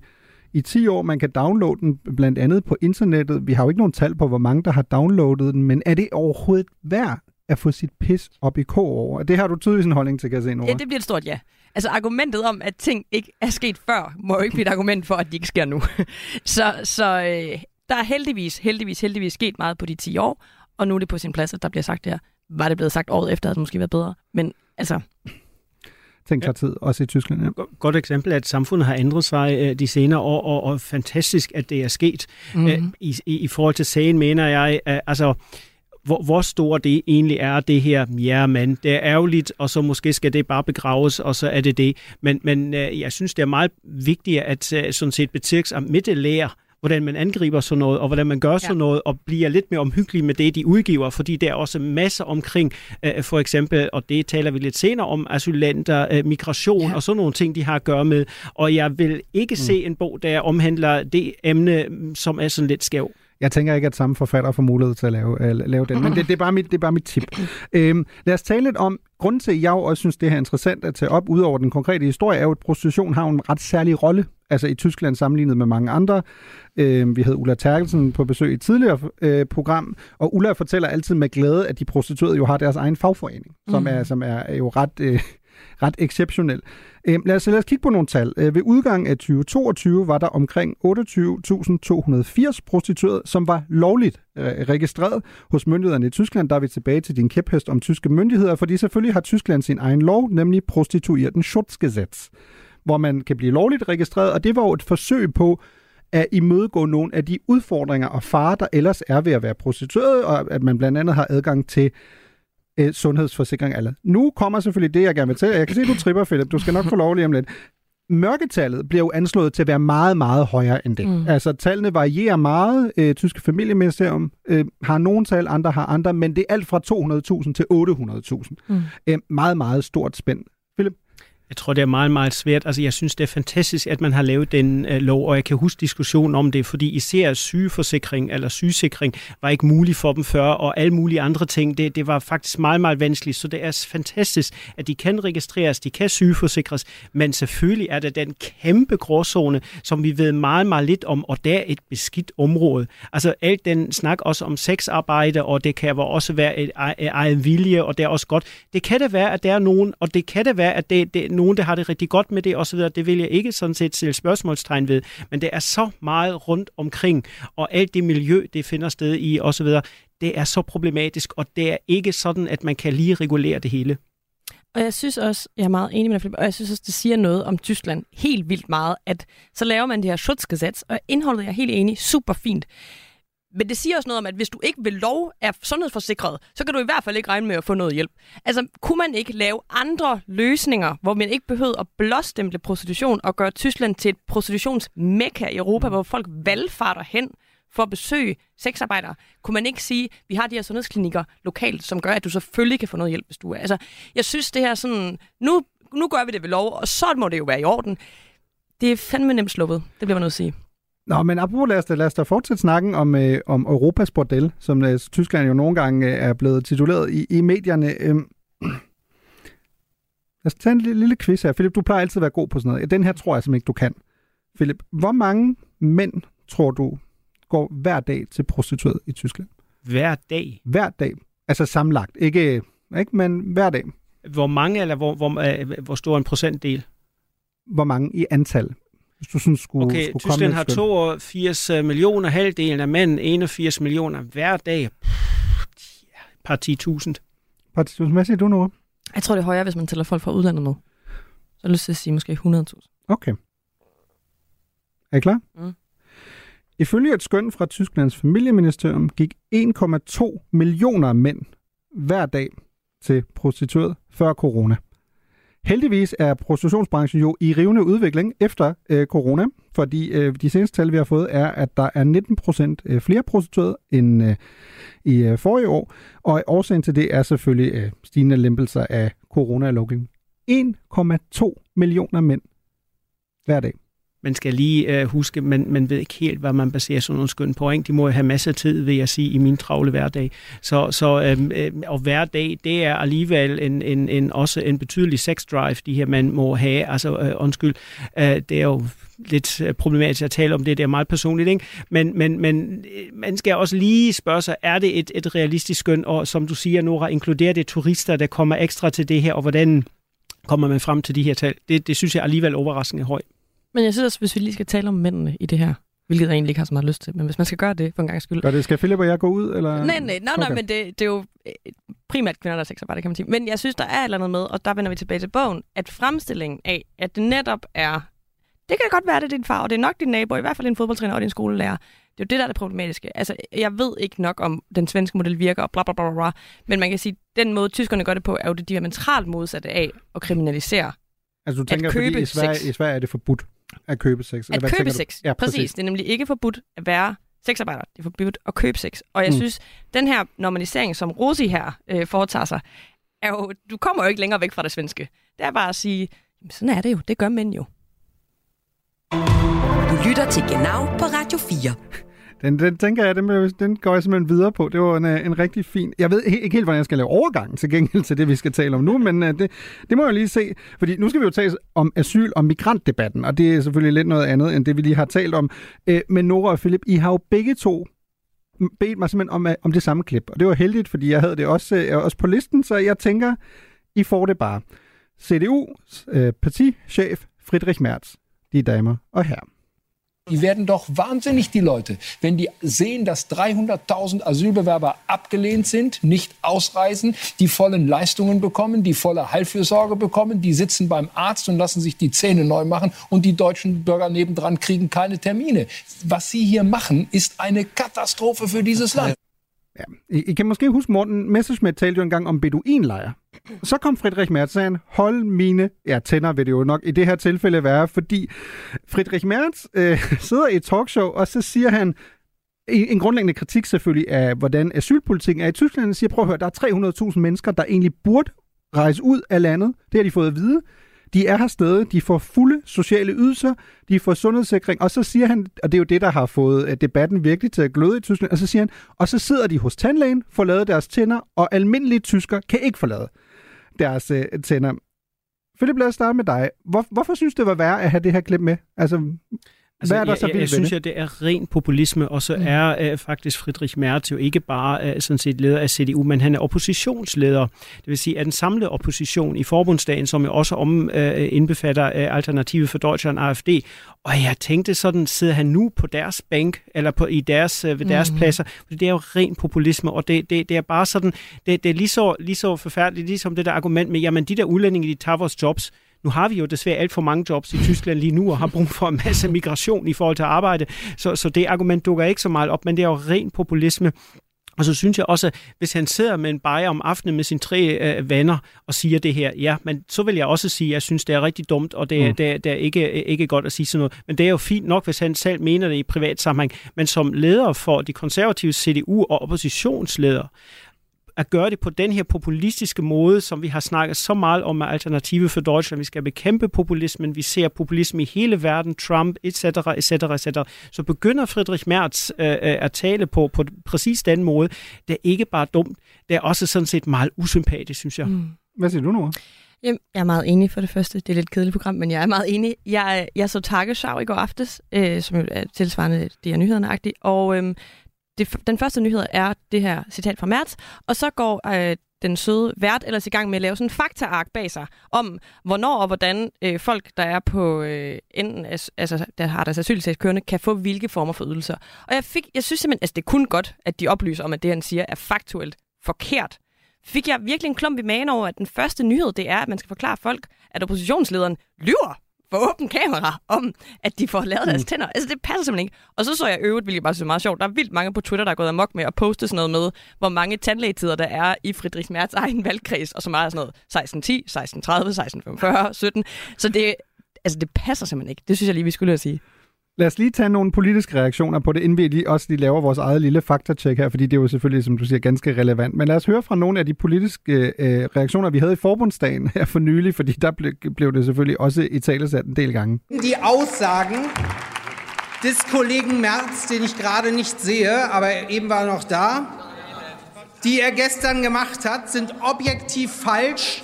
i 10 år. Man kan downloade den blandt andet på internettet. Vi har jo ikke nogen tal på, hvor mange, der har downloadet den, men er det overhovedet værd at få sit pis op i kog over? Det har du tydeligvis en holdning til, kan jeg se. Ja, det bliver et stort ja. Altså argumentet om, at ting ikke er sket før, må jo ikke blive et argument for, at de ikke sker nu. så så øh, der er heldigvis, heldigvis, heldigvis sket meget på de 10 år, Og nu er det på sin plads, at der bliver sagt det her. Var det blevet sagt året efter, havde det måske været bedre. Men altså, ting tager tid, også i Tyskland. Ja. Godt eksempel er, at samfundet har ændret sig øh, de senere år, og, og fantastisk, at det er sket. Mm-hmm. I, i, I forhold til sagen mener jeg, at, altså, hvor, hvor stor det egentlig er, det her, ja, men det er ærgerligt, og så måske skal det bare begraves, og så er det det. Men, men øh, jeg synes, det er meget vigtigt, at sådan set betyrksamt midte lærer, hvordan man angriber sådan noget, og hvordan man gør sådan ja. noget, og bliver lidt mere omhyggelig med det, de udgiver, fordi der er også masser omkring, øh, for eksempel, og det taler vi lidt senere om, asylanter, øh, migration ja. og sådan nogle ting, de har at gøre med. Og jeg vil ikke mm. se en bog, der omhandler det emne, som er sådan lidt skæv. Jeg tænker ikke, at samme forfatter får mulighed til at lave, uh, lave den, men det, det, er bare mit, det er bare mit tip. Øhm, lad os tale lidt om, grunden til, at jeg også synes, det her er interessant at tage op, udover den konkrete historie, er jo, at prostitution har en ret særlig rolle altså i Tyskland sammenlignet med mange andre. Øh, vi havde Ulla Terkelsen på besøg i et tidligere øh, program, og Ulla fortæller altid med glæde, at de prostituerede jo har deres egen fagforening, mm. som, er, som er jo ret, øh, ret exceptionel. Øh, lad, os, lad os kigge på nogle tal. Øh, ved udgangen af 2022 var der omkring 28.280 prostituerede, som var lovligt øh, registreret hos myndighederne i Tyskland. Der er vi tilbage til din kæphest om tyske myndigheder, fordi selvfølgelig har Tyskland sin egen lov, nemlig prostituerten Schutzgesetz hvor man kan blive lovligt registreret, og det var jo et forsøg på at imødegå nogle af de udfordringer og farer, der ellers er ved at være prostitueret, og at man blandt andet har adgang til øh, sundhedsforsikring. Eller. Nu kommer selvfølgelig det, jeg gerne vil til. Jeg kan se, at du tripper, Philip. Du skal nok få lov lige om lidt. Mørketallet bliver jo anslået til at være meget, meget højere end det. Mm. Altså, tallene varierer meget. Øh, Tyske familieministerium øh, har nogle tal, andre har andre, men det er alt fra 200.000 til 800.000. Mm. Øh, meget, meget stort spænd. Philip? Jeg tror, det er meget, meget svært. Altså, jeg synes, det er fantastisk, at man har lavet den øh, lov, og jeg kan huske diskussionen om det, fordi især sygeforsikring eller sygesikring var ikke muligt for dem før, og alle mulige andre ting, det, det var faktisk meget, meget vanskeligt. Så det er fantastisk, at de kan registreres, de kan sygeforsikres, men selvfølgelig er der den kæmpe gråzone, som vi ved meget, meget lidt om, og det er et beskidt område. Altså, alt den snak også om sexarbejde, og det kan også være et e, e, eget vilje, og det er også godt. Det kan det være, at der er nogen, og det kan det være, at det, det nogen, der har det rigtig godt med det osv., det vil jeg ikke sådan set stille spørgsmålstegn ved, men det er så meget rundt omkring, og alt det miljø, det finder sted i osv., det er så problematisk, og det er ikke sådan, at man kan lige regulere det hele. Og jeg synes også, jeg er meget enig med dig, og jeg synes også, det siger noget om Tyskland helt vildt meget, at så laver man det her Schutzgesetz, og indholdet er helt enig, super fint. Men det siger også noget om, at hvis du ikke vil lov er sundhedsforsikret, så kan du i hvert fald ikke regne med at få noget hjælp. Altså, kunne man ikke lave andre løsninger, hvor man ikke behøvede at blåstemple prostitution og gøre Tyskland til et prostitutionsmekka i Europa, mm. hvor folk valgfarter hen for at besøge sexarbejdere? Kunne man ikke sige, at vi har de her sundhedsklinikker lokalt, som gør, at du selvfølgelig kan få noget hjælp, hvis du er... Altså, jeg synes, det her sådan... Nu, nu gør vi det ved lov, og så må det jo være i orden. Det er fandme nemt sluppet. Det bliver man nødt til at sige. Nå, men apropos, lad os da, lad os da fortsætte snakken om, øh, om Europas bordel, som øh, Tyskland jo nogle gange øh, er blevet tituleret i, i medierne. Øh, lad os tage en lille, lille quiz her. Philip, du plejer altid at være god på sådan noget. Den her tror jeg simpelthen ikke, du kan. Philip, hvor mange mænd tror du går hver dag til prostitueret i Tyskland? Hver dag? Hver dag. Altså sammenlagt. Ikke, ikke men hver dag. Hvor mange, eller hvor, hvor, øh, hvor stor en procentdel? Hvor mange i antal? Hvis du sådan skulle, okay, skulle Tyskland komme har 82 øh, millioner, halvdelen af mænd, 81 millioner hver dag. Et par 10.000. Par 10.000. Hvad siger du, nu? Jeg tror, det er højere, hvis man tæller folk fra udlandet med. Så jeg lyst til at sige måske 100.000. Okay. Er I klar? Mm. Ifølge et skøn fra Tysklands familieministerium gik 1,2 millioner mænd hver dag til prostitueret før corona. Heldigvis er prostitutionsbranchen jo i rivende udvikling efter øh, corona, fordi øh, de seneste tal, vi har fået, er, at der er 19 procent øh, flere prostituerede end øh, i øh, forrige år, og årsagen til det er selvfølgelig øh, stigende lempelser af coronalovgivning. 1,2 millioner mænd hver dag man skal lige øh, huske, man, man ved ikke helt, hvad man baserer sådan nogle skøn på. Ikke? De må jo have masser af tid, vil jeg sige, i min travle hverdag. Så, så øh, øh, og hver dag, det er alligevel en, en, en, også en betydelig sex drive, de her man må have. Altså, øh, undskyld, øh, det er jo lidt øh, problematisk at tale om det, det er meget personligt, ikke? Men, men, men øh, man skal også lige spørge sig, er det et, et realistisk skøn, og som du siger, Nora, inkluderer det turister, der kommer ekstra til det her, og hvordan kommer man frem til de her tal? Det, det synes jeg alligevel overraskende højt. Men jeg synes også, hvis vi lige skal tale om mændene i det her. Hvilket jeg egentlig ikke har så meget lyst til. Men hvis man skal gøre det for en gang skyld. Gør det, skal Philip og jeg gå ud? Eller? Nej, nej, nej, okay. men det, det er jo øh, primært kvinder, der er sexarbejder, kan man sige. Men jeg synes, der er et eller andet med, og der vender vi tilbage til bogen, at fremstillingen af, at det netop er... Det kan godt være, det er din far, og det er nok din nabo, i hvert fald din fodboldtræner og din skolelærer. Det er jo det, der er det problematiske. Altså, jeg ved ikke nok om, den svenske model virker, og bla, bla, bla, bla, men man kan sige, at den måde, tyskerne gør det på, er jo det diametralt modsatte af at kriminalisere Altså du tænker, at købe fordi i Sverige, sex. i Sverige er det forbudt at købe sex? eller At hvad købe tænker du? sex. Ja, præcis. præcis. Det er nemlig ikke forbudt at være sexarbejder. Det er forbudt at købe sex. Og jeg Mm. mm. synes, den her normalisering, som Rosi her øh, foretager sig, er jo, du kommer jo ikke længere væk fra det svenske. Det er bare at sige, "Jamen, sådan er det jo. Det gør mænd jo. Du lytter til Genau på Radio 4. Den, den tænker jeg, den, den går jeg simpelthen videre på. Det var en, øh, en rigtig fin... Jeg ved ikke helt, hvordan jeg skal lave overgangen til gengæld til det, vi skal tale om nu, men uh, det, det må jeg lige se. Fordi nu skal vi jo tale om asyl- og migrantdebatten, og det er selvfølgelig lidt noget andet, end det, vi lige har talt om. Uh, men Nora og Philip, I har jo begge to bedt mig simpelthen om, om det samme klip. Og det var heldigt, fordi jeg havde det også, også på listen, så jeg tænker, I får det bare. CDU's øh, partichef Friedrich Merz, de damer og herrer. Die werden doch wahnsinnig, die Leute, wenn die sehen, dass 300.000 Asylbewerber abgelehnt sind, nicht ausreisen, die vollen Leistungen bekommen, die volle Heilfürsorge bekommen, die sitzen beim Arzt und lassen sich die Zähne neu machen und die deutschen Bürger nebendran kriegen keine Termine. Was sie hier machen, ist eine Katastrophe für dieses Land. Ja. I, I kan måske huske, Morten Messerschmidt talte jo engang om beduinlejre. Så kom Friedrich Merz og han, hold mine ja, tænder vil det jo nok i det her tilfælde være, fordi Friedrich Merz øh, sidder i et talkshow, og så siger han, en grundlæggende kritik selvfølgelig af, hvordan asylpolitikken er i Tyskland. Siger, prøv at høre, der er 300.000 mennesker, der egentlig burde rejse ud af landet. Det har de fået at vide. De er her stadig, de får fulde sociale ydelser, de får sundhedssikring, og så siger han, og det er jo det, der har fået øh, debatten virkelig til at gløde i Tyskland, og så siger han, og så sidder de hos tandlægen, får lavet deres tænder, og almindelige tysker kan ikke få lavet deres øh, tænder. Philip, lad os starte med dig. Hvor, hvorfor synes du, det var værd at have det her klip med? Altså, Altså, hvad er der jeg, så jeg, jeg synes, at det er ren populisme, og så Mm. er uh, faktisk Friedrich Merz jo ikke bare uh, sådan set leder af CDU, men han er oppositionsleder. Det vil sige, at den samlede opposition i forbundsdagen, som jo også om uh, indbefatter uh, Alternativet for Deutschland, AFD. Og jeg tænkte sådan, sidder han nu på deres bank, eller på, i deres, uh, ved deres Mhm. pladser? Fordi det er jo ren populisme, og det, det, det er bare sådan, det, det er lige så, lige så forfærdeligt, ligesom det der argument med, jamen de der udlændinge, de tager vores jobs. Nu har vi jo desværre alt for mange jobs i Tyskland lige nu, og har brug for en masse migration i forhold til arbejde. Så, så det argument dukker ikke så meget op, men det er jo ren populisme. Og så synes jeg også, at hvis han sidder med en bajer om aftenen med sine tre øh, venner og siger det her, ja, men så vil jeg også sige, at jeg synes, det er rigtig dumt, og det, Mm. det, er- det er ikke, ikke godt at sige sådan noget. Men det er jo fint nok, hvis han selv mener det i privat sammenhæng. Men som leder for de konservative CDU og oppositionsleder, at gøre det på den her populistiske måde, som vi har snakket så meget om med Alternative for Deutschland. Vi skal bekæmpe populismen. Vi ser populisme i hele verden, Trump, etc., etc., etc. Så begynder Friedrich Merz øh, øh, at tale på, på præcis den måde. Det er ikke bare dumt, det er også sådan set meget usympatisk, synes jeg. Mm. Hvad siger du nu? Jamen, jeg er meget enig for det første. Det er et lidt kedeligt program, men jeg er meget enig. Jeg, jeg så Tagesschau i går aftes, øh, som jo er tilsvarende det er nyhederne og øh, det, den første nyhed er det her citat fra Mertz, og så går øh, den søde vært ellers i gang med at lave sådan en faktaark bag sig, om hvornår og hvordan øh, folk, der er på øh, enten, altså, der har deres asylsag kørende, kan få hvilke former for ydelser. Og jeg, fik, jeg synes simpelthen, altså det er kun godt, at de oplyser om, at det, han siger, er faktuelt forkert. Fik jeg virkelig en klump i magen over, at den første nyhed, det er, at man skal forklare folk, at oppositionslederen lyver for åben kamera om, at de får lavet deres Mm. tænder. Altså, det passer simpelthen ikke. Og så så jeg øvrigt, hvilket bare er meget sjovt. Der er vildt mange på Twitter, der er gået amok med at poste sådan noget med, hvor mange tandlægetider der er i Friedrich Merz egen valgkreds, og som er sådan noget 1610, 1630, 1645, 17. Så det, altså, det passer simpelthen ikke. Det synes jeg lige, vi skulle at sige. Lad os lige tage nogle politiske reaktioner på det, inden vi lige også lige laver vores eget lille faktatjek her, fordi det er jo selvfølgelig, som du siger, ganske relevant. Men lad os høre fra nogle af de politiske øh, reaktioner, vi havde i forbundsdagen her for nylig, fordi der blev, blev det selvfølgelig også i talesat en del gange. Die Aussagen des Kollegen Merz, den ich gerade nicht sehe, aber eben war noch da, die er gestern gemacht hat, sind objektiv falsch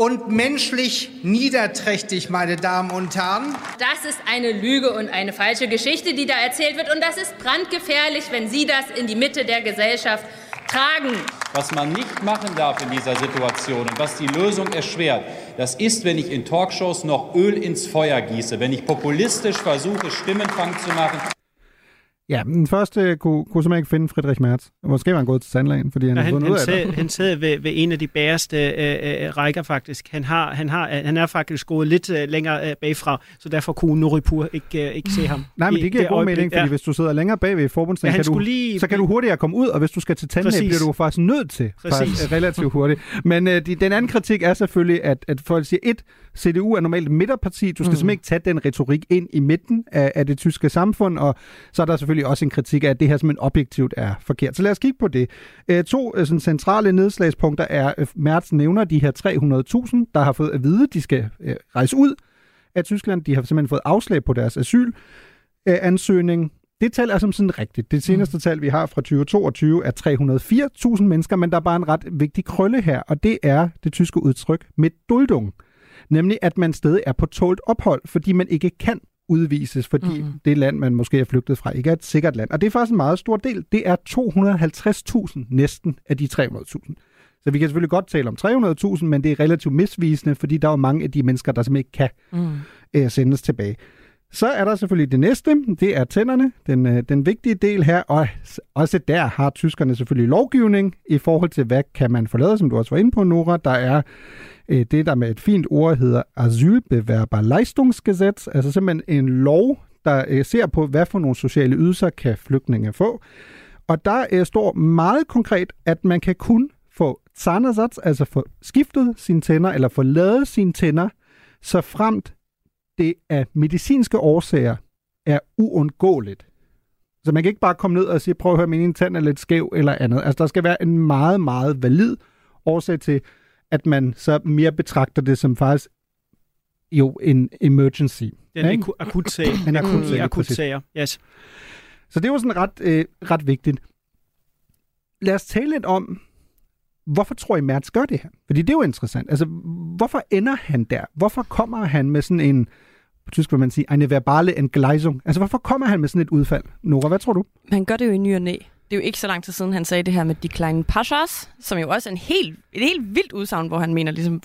und menschlich niederträchtig, meine Damen und Herren. Das ist eine Lüge und eine falsche Geschichte, die da erzählt wird. Und das ist brandgefährlich, wenn Sie das in die Mitte der Gesellschaft tragen. Was man nicht machen darf in dieser Situation und was die Lösung erschwert, das ist, wenn ich in Talkshows noch Öl ins Feuer gieße, wenn ich populistisch versuche, Stimmenfang zu machen. Ja, den første kunne, kunne simpelthen ikke finde Friedrich Merz. Måske var han gået til sandlægen, fordi han Ja, havde han, fundet ud han, af sad, det. han sad ved, ved en af de bæreste øh, øh, rækker faktisk. Han, har, han, har, han er faktisk gået lidt øh, længere øh, bagfra, så derfor kunne Nuripur ikke, øh, ikke se ham. Nej, men det giver god øjeblik. mening, fordi hvis du sidder længere bag ved forbundsdagen, Ja, han kan du, lige- så kan du hurtigere komme ud, og hvis du skal til tandlæge, Præcis. bliver du faktisk nødt til Præcis. faktisk, relativt hurtigt. Men øh, de, den anden kritik er selvfølgelig, at, at folk siger, et, CDU er normalt midterparti, du skal mm. simpelthen ikke tage den retorik ind i midten af, af det tyske samfund, og så er der selvfølgelig også en kritik af, at det her simpelthen objektivt er forkert. Så lad os kigge på det. Øh, to øh, sådan centrale nedslagspunkter er, øh, Merz nævner de her 300.000, der har fået at vide, at de skal øh, rejse ud af Tyskland. De har simpelthen fået afslag på deres asyl øh. Det tal er som sådan rigtigt. Det seneste mm. tal, vi har fra 2022, er 304.000 mennesker, men der er bare en ret vigtig krølle her, og det er det tyske udtryk med duldung. Nemlig, at man stadig er på tålt ophold, fordi man ikke kan udvises, fordi mm. det land, man måske er flygtet fra, ikke er et sikkert land. Og det er faktisk en meget stor del. Det er 250.000 næsten af de 300.000. Så vi kan selvfølgelig godt tale om 300.000, men det er relativt misvisende, fordi der er jo mange af de mennesker, der simpelthen ikke kan Mm. øh, sendes tilbage. Så er der selvfølgelig det næste, det er tænderne, den, øh, den vigtige del her, og også der har tyskerne selvfølgelig lovgivning i forhold til, hvad kan man forlade, som du også var inde på, Nora. Der er øh, det, der med et fint ord hedder Asylbewerberleistungsgesetz, altså simpelthen en lov, der øh, ser på, hvad for nogle sociale ydelser kan flygtninge få. Og der øh, står meget konkret, at man kan kun få Zahnersatz, altså få skiftet sine tænder, eller få lavet sine tænder, så fremt det af medicinske årsager er uundgåeligt. Så man kan ikke bare komme ned og sige, prøv at høre, min ene tand er lidt skæv eller andet. Altså der skal være en meget, meget valid årsag til, at man så mere betragter det som faktisk jo en emergency. Det er ikke? aku- akut sag. En akut Mm, sag, akut sager. Yes. Så det var sådan ret, øh, ret vigtigt. Lad os tale lidt om, hvorfor tror I, Mertz gør det her? Fordi det er jo interessant. Altså, hvorfor ender han der? Hvorfor kommer han med sådan en, på tysk vil man sige, eine verbale Entgleisung? Altså, hvorfor kommer han med sådan et udfald? Nora, hvad tror du? Han gør det jo i ny og næ. Det er jo ikke så lang tid siden, han sagde det her med de kleine Paschas, som jo også er en helt, et helt vildt udsagn, hvor han mener ligesom,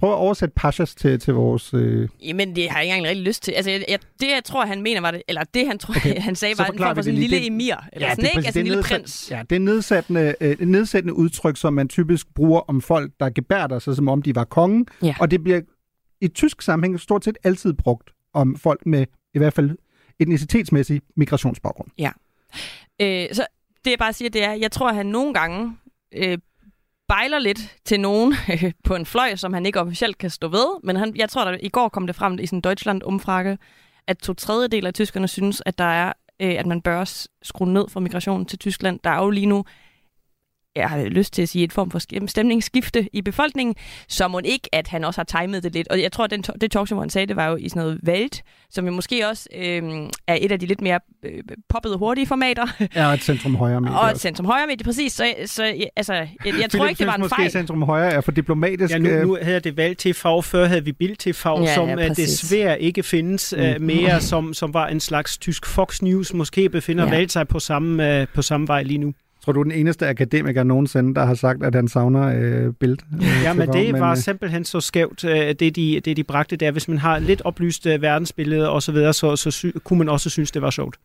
Prøv at oversætte Pashas til, til vores... Øh... jamen det har jeg ikke engang rigtig lyst til. Altså jeg, jeg, det jeg tror, han mener var det, eller det han tror, Okay, han sagde, var en form for sådan en lille Det- emir. Eller Ja, sådan, det ikke? Altså en lille prins. Ja, det er nedsættende, øh, nedsættende udtryk, som man typisk bruger om folk, der gebærder sig, som om de var kongen. Ja. Og det bliver i tysk sammenhæng stort set altid brugt om folk med i hvert fald etnicitetsmæssig migrationsbaggrund. Ja. Øh, så det jeg bare siger, det er, jeg tror, at han nogle gange øh, bejler lidt til nogen på en fløj, som han ikke officielt kan stå ved. Men han, jeg tror, at i går kom det frem i sin Deutschland-umfrage, at to tredjedel af tyskerne synes, at der er, øh, at man bør skrue ned for migrationen til Tyskland. Der er jo lige nu jeg har lyst til at sige, et form for sk- stemningsskifte i befolkningen, så må ikke, at han også har timet det lidt. Og jeg tror, at den, det talkshow, hvor han sagde, det var jo i sådan noget Welt, som jo måske også øh, er et af de lidt mere øh, poppede hurtige formater. Er et centrum højre medie. Og et centrum højre medie, præcis. Så, så ja, altså, jeg, jeg tror ikke, det var en måske, fejl. centrum højre er for diplomatisk. Ja, nu, øh, nu hedder det Valg TV, før havde vi Bild TV, Ja, ja, som ja, præcis. desværre ikke findes Mm. uh, mere, som, som var en slags tysk Fox News. Måske befinder Ja. ja. Valg sig på samme, uh, på samme vej lige nu. Tror du er den eneste akademiker nogensinde, der har sagt, at han savner øh, Bild? Ja, men det var øh, simpelthen så skævt, uh, det, de, det de bragte der. Hvis man har lidt oplyst uh, verdensbillede og så videre, så, så sy- kunne man også synes, det var sjovt.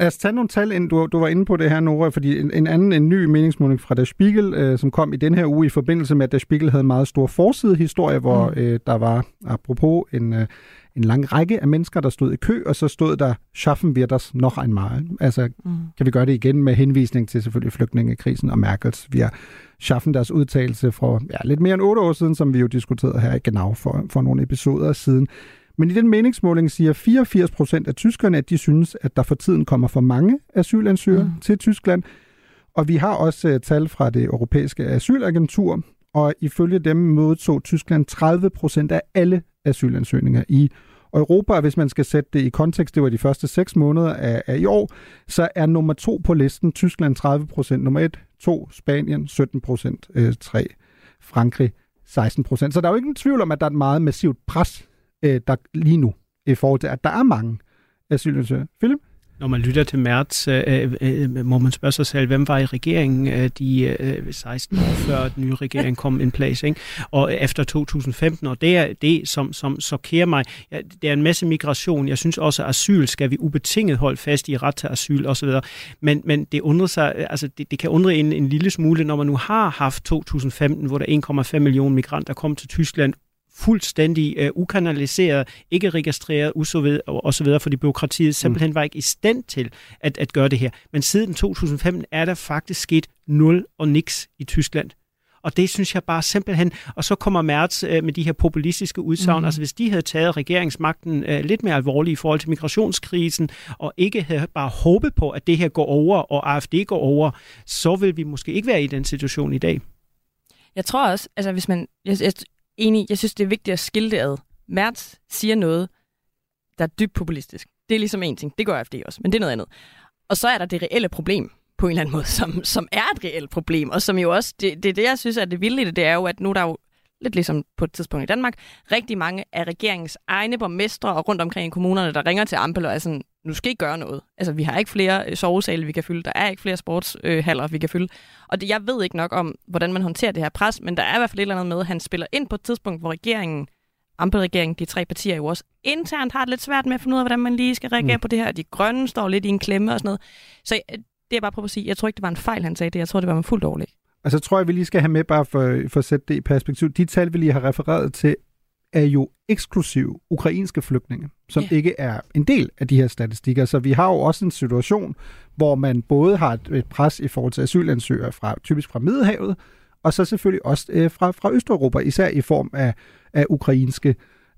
Lad os tage nogle tal, ind. Du, du var inde på det her, Nora, fordi en, en anden, en ny meningsmåling fra Der Spiegel, øh, som kom i den her uge i forbindelse med, at Der Spiegel havde en meget stor forsidehistorie, hvor mm. øh, der var, apropos, en, øh, en lang række af mennesker, der stod i kø, og så stod der, schaffen wir das noch einmal? Altså, Mm. kan vi gøre det igen med henvisning til selvfølgelig flygtningekrisen og Merkels. Vi har schaffen deres udtalelse fra ja, lidt mere end otte år siden, som vi jo diskuterede her i Genau for, for nogle episoder siden. Men i den meningsmåling siger 84 procent af tyskerne, at de synes, at der for tiden kommer for mange asylansøgere. Mm. til Tyskland. Og vi har også uh, tal fra det europæiske asylagentur, og ifølge dem modtog Tyskland 30 procent af alle asylansøgninger i Europa. Hvis man skal sætte det i kontekst, det var de første seks måneder af, af i år, så er nummer to på listen Tyskland 30 procent, nummer et, to Spanien 17 procent, øh, tre Frankrig 16 procent. Så der er jo ikke en tvivl om, at der er et meget massivt pres øh, der lige nu, i forhold til, at der er mange asylansøgere. Philip? Når man lytter til Mertz, øh, øh, øh, må man spørge sig selv, hvem var i regeringen øh, de øh, 16 år før den nye regering kom in place, ikke? og efter 2015, og det er det, som, som chokerer mig. Ja, det er en masse migration. Jeg synes også, at asyl skal vi ubetinget holde fast i ret til asyl osv. Men, men det undrer sig, øh, altså det, det kan undre en, en lille smule, når man nu har haft 2015, hvor der 1,5 millioner migranter kom til Tyskland fuldstændig uh, ukanaliseret, ikke registreret og så videre, fordi byråkratiet simpelthen var ikke i stand til at, at gøre det her. Men siden 2015 er der faktisk sket nul og niks i Tyskland. Og det synes jeg bare simpelthen, og så kommer Mertz uh, med de her populistiske udsagn, mm. altså hvis de havde taget regeringsmagten uh, lidt mere alvorligt i forhold til migrationskrisen, og ikke havde bare håbet på, at det her går over, og AFD går over, så vil vi måske ikke være i den situation i dag. Jeg tror også, altså hvis man, jeg, jeg, enig. Jeg synes, det er vigtigt at skille det ad. Mertz siger noget, der er dybt populistisk. Det er ligesom en ting. Det gør FD også, men det er noget andet. Og så er der det reelle problem på en eller anden måde, som, som er et reelt problem, og som jo også, det, det, det jeg synes er det vilde det, det er jo, at nu er der jo lidt ligesom på et tidspunkt i Danmark, rigtig mange af regeringens egne borgmestre og rundt omkring i kommunerne, der ringer til Ampel og er sådan, nu skal I gøre noget. Altså, vi har ikke flere øh, sovesale, vi kan fylde. Der er ikke flere sportshaller, vi kan fylde. Og det, jeg ved ikke nok om, hvordan man håndterer det her pres, men der er i hvert fald et eller andet med, at han spiller ind på et tidspunkt, hvor regeringen, Ampel-regeringen, de tre partier jo også internt har det lidt svært med at finde ud af, hvordan man lige skal reagere mm. på det her. De grønne står lidt i en klemme og sådan noget. Så øh, det er bare på at sige, jeg tror ikke, det var en fejl, han sagde det. Jeg tror, det var en fuldt dårlig. Altså tror jeg, vi lige skal have med, bare for, for at sætte det i perspektiv. De tal, vi lige har refereret til, er jo eksklusiv ukrainske flygtninge, som ja. ikke er en del af de her statistikker. Så vi har jo også en situation, hvor man både har et, et pres i forhold til asylansøgere fra typisk fra Middelhavet, og så selvfølgelig også øh, fra, fra Østeuropa, især i form af, af ukrainske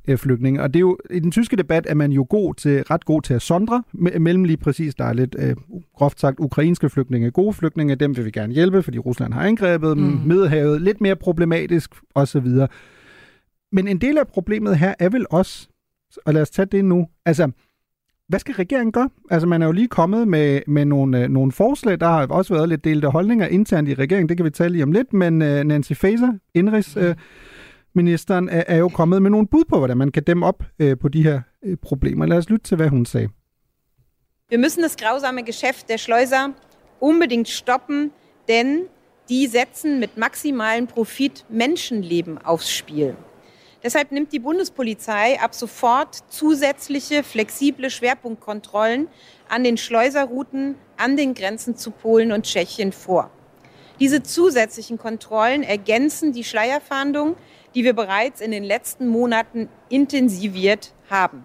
øh, flygtninge. Og det er jo, i den tyske debat er man jo god til, ret god til at sondre mellem lige præcis, der er lidt øh, groft sagt ukrainske flygtninge, gode flygtninge, dem vil vi gerne hjælpe, fordi Rusland har angrebet dem, mm. Middelhavet, lidt mere problematisk osv. Men en del af problemet her er vel også, og lad os tage det nu, altså, hvad skal regeringen gøre? Altså, man er jo lige kommet med, med nogle, øh, nogle forslag. Der har også været lidt delte holdninger internt i regeringen. Det kan vi tale lige om lidt. Men øh, Nancy Faeser, indrigsministeren, øh, er, er jo kommet med nogle bud på, hvordan man kan dæmme op øh, på de her øh, problemer. Lad os lytte til, hvad hun sagde. Wir müssen das grausame Geschäft der Schleuser unbedingt stoppen, denn die setzen mit maximalen Profit Menschenleben aufs Spiel. Deshalb nimmt die Bundespolizei ab sofort zusätzliche flexible Schwerpunktkontrollen an den Schleuserrouten an den Grenzen zu Polen und Tschechien vor. Diese zusätzlichen Kontrollen ergänzen die Schleierfahndung, die wir bereits in den letzten Monaten intensiviert haben.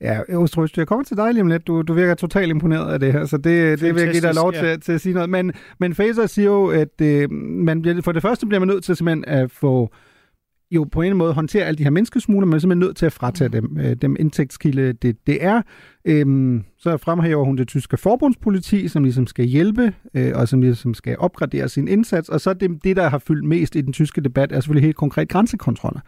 Ja, Østrøs, jeg kommer til dig lige om lidt. Du, du virker totalt imponeret af det her, så det, det vil jeg give dig lov til, ja. til at sige noget. Men, men Faser siger jo, at øh, man, for det første bliver man nødt til simpelthen at få jo på en måde håndtere alle de her menneskesmugler, men er simpelthen nødt til at fratage dem, øh, dem indtægtskilde, det, det er. Øhm, så fremhæver hun det tyske forbundspoliti, som ligesom skal hjælpe, øh, og som ligesom skal opgradere sin indsats. Og så det, det, der har fyldt mest i den tyske debat, er selvfølgelig helt konkret grænsekontroller.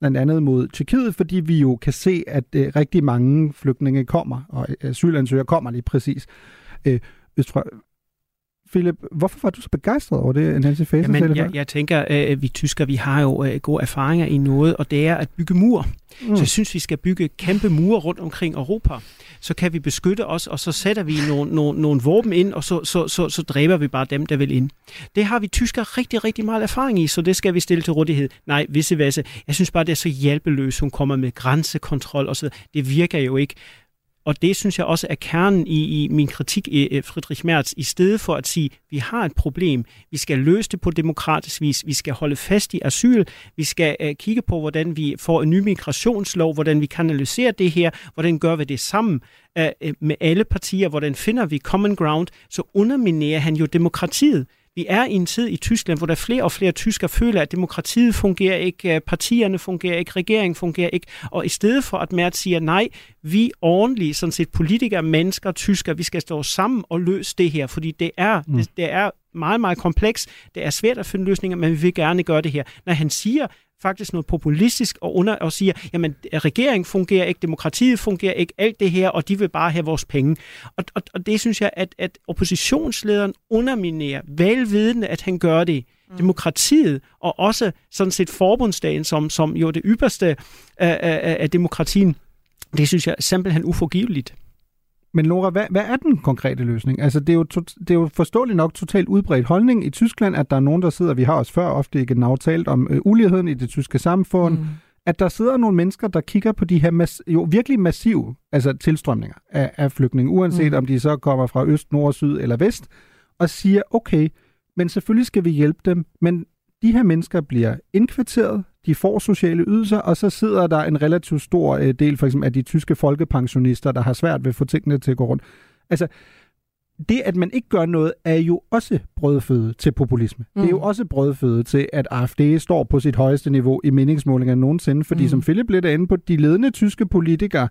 Blandt andet mod Tyrkiet, fordi vi jo kan se, at øh, rigtig mange flygtninge kommer, og asylansøgere kommer lige præcis øh, østfra. Philip, hvorfor var du så begejstret over det, Nancy Faeser Jamen, jeg, jeg tænker, øh, vi tyskere, vi har jo uh, gode erfaringer i noget, og det er at bygge mur. Mm. Så jeg synes, vi skal bygge kæmpe mure rundt omkring Europa. Så kan vi beskytte os, og så sætter vi nogle, nogle, nogle våben ind, og så, så, så, så dræber vi bare dem, der vil ind. Det har vi tyskere rigtig, rigtig meget erfaring i, så det skal vi stille til rådighed. Nej, visse vasse. Jeg synes bare, det er så hjælpeløst, hun kommer med grænsekontrol og så Det virker jo ikke. Og det synes jeg også er kernen i, i min kritik af Friedrich Merz. I stedet for at sige, vi har et problem, vi skal løse det på demokratisk vis, vi skal holde fast i asyl, vi skal uh, kigge på, hvordan vi får en ny migrationslov, hvordan vi kanaliserer det her, hvordan gør vi det sammen uh, med alle partier, hvordan finder vi common ground, så underminerer han jo demokratiet. Vi er i en tid i Tyskland, hvor der flere og flere tyskere føler, at demokratiet fungerer ikke, øh, partierne fungerer ikke, regeringen fungerer ikke, og i stedet for at Merz siger, nej, vi ordentlige, sådan set politikere, mennesker, tyskere, vi skal stå sammen og løse det her, fordi det er, mm. det, det er meget, meget kompleks. Det er svært at finde løsninger, men vi vil gerne gøre det her. Når han siger, faktisk noget populistisk og, under, og siger, jamen regeringen fungerer ikke, demokratiet fungerer ikke, alt det her, og de vil bare have vores penge. Og, og, og det synes jeg, at, at oppositionslederen underminerer, velvidende, at han gør det, mm. demokratiet, og også sådan set forbundsdagen, som, som jo det ypperste af, af, af demokratien, det synes jeg simpelthen uforgiveligt. Men Laura, hvad, hvad er den konkrete løsning? Altså, det er, jo to, det er jo forståeligt nok totalt udbredt holdning i Tyskland, at der er nogen, der sidder, vi har også før ofte ikke talt om øh, uligheden i det tyske samfund, mm. at der sidder nogle mennesker, der kigger på de her mas- jo virkelig massive altså tilstrømninger af, af flygtninge, uanset mm. om de så kommer fra øst, nord, syd eller vest, og siger, okay, men selvfølgelig skal vi hjælpe dem, men de her mennesker bliver indkvarteret, de får sociale ydelser, og så sidder der en relativt stor øh, del for eksempel af de tyske folkepensionister, der har svært ved at få tingene til at gå rundt. Altså, det, at man ikke gør noget, er jo også brødføde til populisme. Mm. Det er jo også brødføde til, at AfD står på sit højeste niveau i meningsmålinger nogensinde, fordi mm. som Philip lidt er inde på, de ledende tyske politikere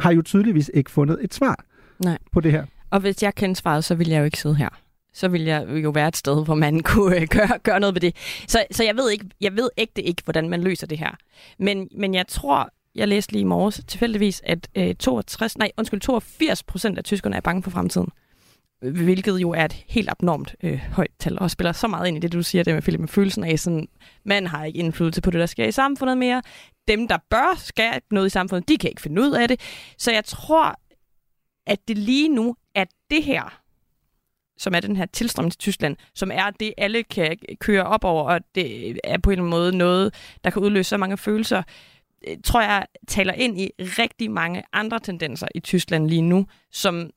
har jo tydeligvis ikke fundet et svar Nej. på det her. Og hvis jeg kendte svaret, så ville jeg jo ikke sidde her så vil jeg jo være et sted, hvor man kunne øh, gøre, gøre noget ved det. Så, så jeg ved ikke, jeg ved ægte ikke, hvordan man løser det her. Men, men jeg tror, jeg læste lige i morges tilfældigvis, at øh, 62, nej, undskyld, 82 procent af tyskerne er bange for fremtiden. Hvilket jo er et helt abnormt øh, højt tal, og spiller så meget ind i det, du siger, det med Philip, med følelsen af, sådan, man har ikke indflydelse på det, der sker i samfundet mere. Dem, der bør skabe noget i samfundet, de kan ikke finde ud af det. Så jeg tror, at det lige nu er det her, som er den her tilstrømning til Tyskland, som er det, alle kan køre op over, og det er på en eller anden måde noget, der kan udløse så mange følelser, øh, tror jeg taler ind i rigtig mange andre tendenser i Tyskland lige nu, som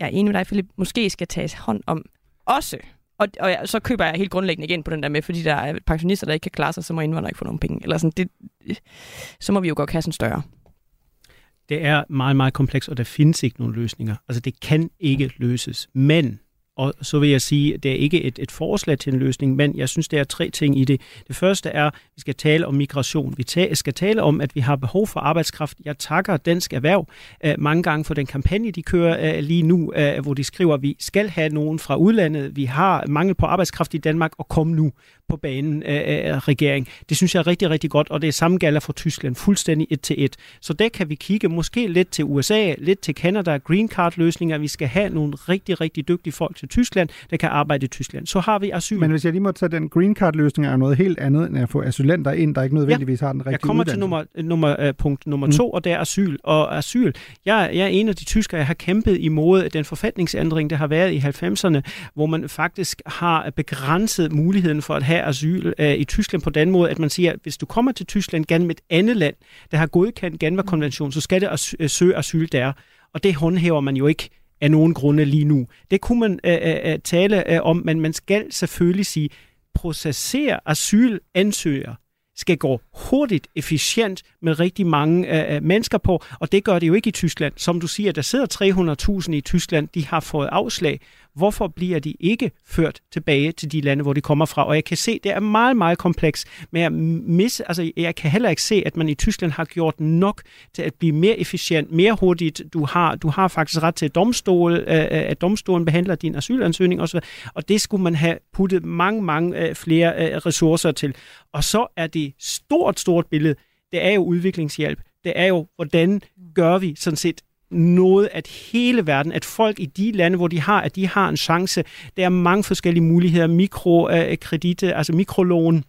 jeg er enig med dig, Philip, måske skal tages hånd om også. Og, og jeg, så køber jeg helt grundlæggende igen på den der med, fordi der er pensionister, der ikke kan klare sig, så må indvandrere ikke få nogen penge. Eller sådan, det, så må vi jo gøre kassen større. Det er meget, meget kompleks, og der findes ikke nogen løsninger. Altså, det kan ikke løses. Men og så vil jeg sige, at det er ikke et, et forslag til en løsning, men jeg synes, der er tre ting i det. Det første er, at vi skal tale om migration. Vi ta- skal tale om, at vi har behov for arbejdskraft. Jeg takker Dansk Erhverv uh, mange gange for den kampagne, de kører uh, lige nu, uh, hvor de skriver, at vi skal have nogen fra udlandet. Vi har mangel på arbejdskraft i Danmark, og kom nu på banen af uh, regering. Det synes jeg er rigtig, rigtig godt, og det er samme gælder for Tyskland, fuldstændig et til et. Så der kan vi kigge måske lidt til USA, lidt til Canada, green card løsninger. Vi skal have nogle rigtig, rigtig dygtige folk til til Tyskland, der kan arbejde i Tyskland. Så har vi asyl. Men hvis jeg lige må tage den green card løsning er noget helt andet end at få asylanter ind, der ikke nødvendigvis ja. har den rigtige Jeg kommer uddannelse. til nummer, nummer, uh, punkt nummer mm. to, og det er asyl. Og asyl, jeg, jeg er en af de tyskere, jeg har kæmpet imod den forfatningsændring, der har været i 90'erne, hvor man faktisk har begrænset muligheden for at have asyl uh, i Tyskland på den måde, at man siger, at hvis du kommer til Tyskland gennem et andet land, der har godkendt Genva-konventionen, så skal det as- søge asyl der. Og det håndhæver man jo ikke af nogen grunde lige nu. Det kunne man øh, øh, øh, tale øh, om, men man skal selvfølgelig sige, processere asylansøgere skal gå hurtigt, efficient med rigtig mange øh, øh mennesker på, og det gør det jo ikke i Tyskland. Som du siger, der sidder 300.000 i Tyskland, de har fået afslag, Hvorfor bliver de ikke ført tilbage til de lande, hvor de kommer fra? Og jeg kan se, det er meget, meget kompleks. Men jeg, mis, altså, jeg kan heller ikke se, at man i Tyskland har gjort nok til at blive mere efficient, mere hurtigt. Du har, du har faktisk ret til domstol, øh, øh, at domstolen behandler din asylansøgning osv. Og det skulle man have puttet mange, mange øh, flere øh, ressourcer til. Og så er det stort, stort billede, det er jo udviklingshjælp. Det er jo, hvordan gør vi sådan set noget, at hele verden, at folk i de lande, hvor de har, at de har en chance. Der er mange forskellige muligheder, mikrokredite, øh, øh, altså mikrolån,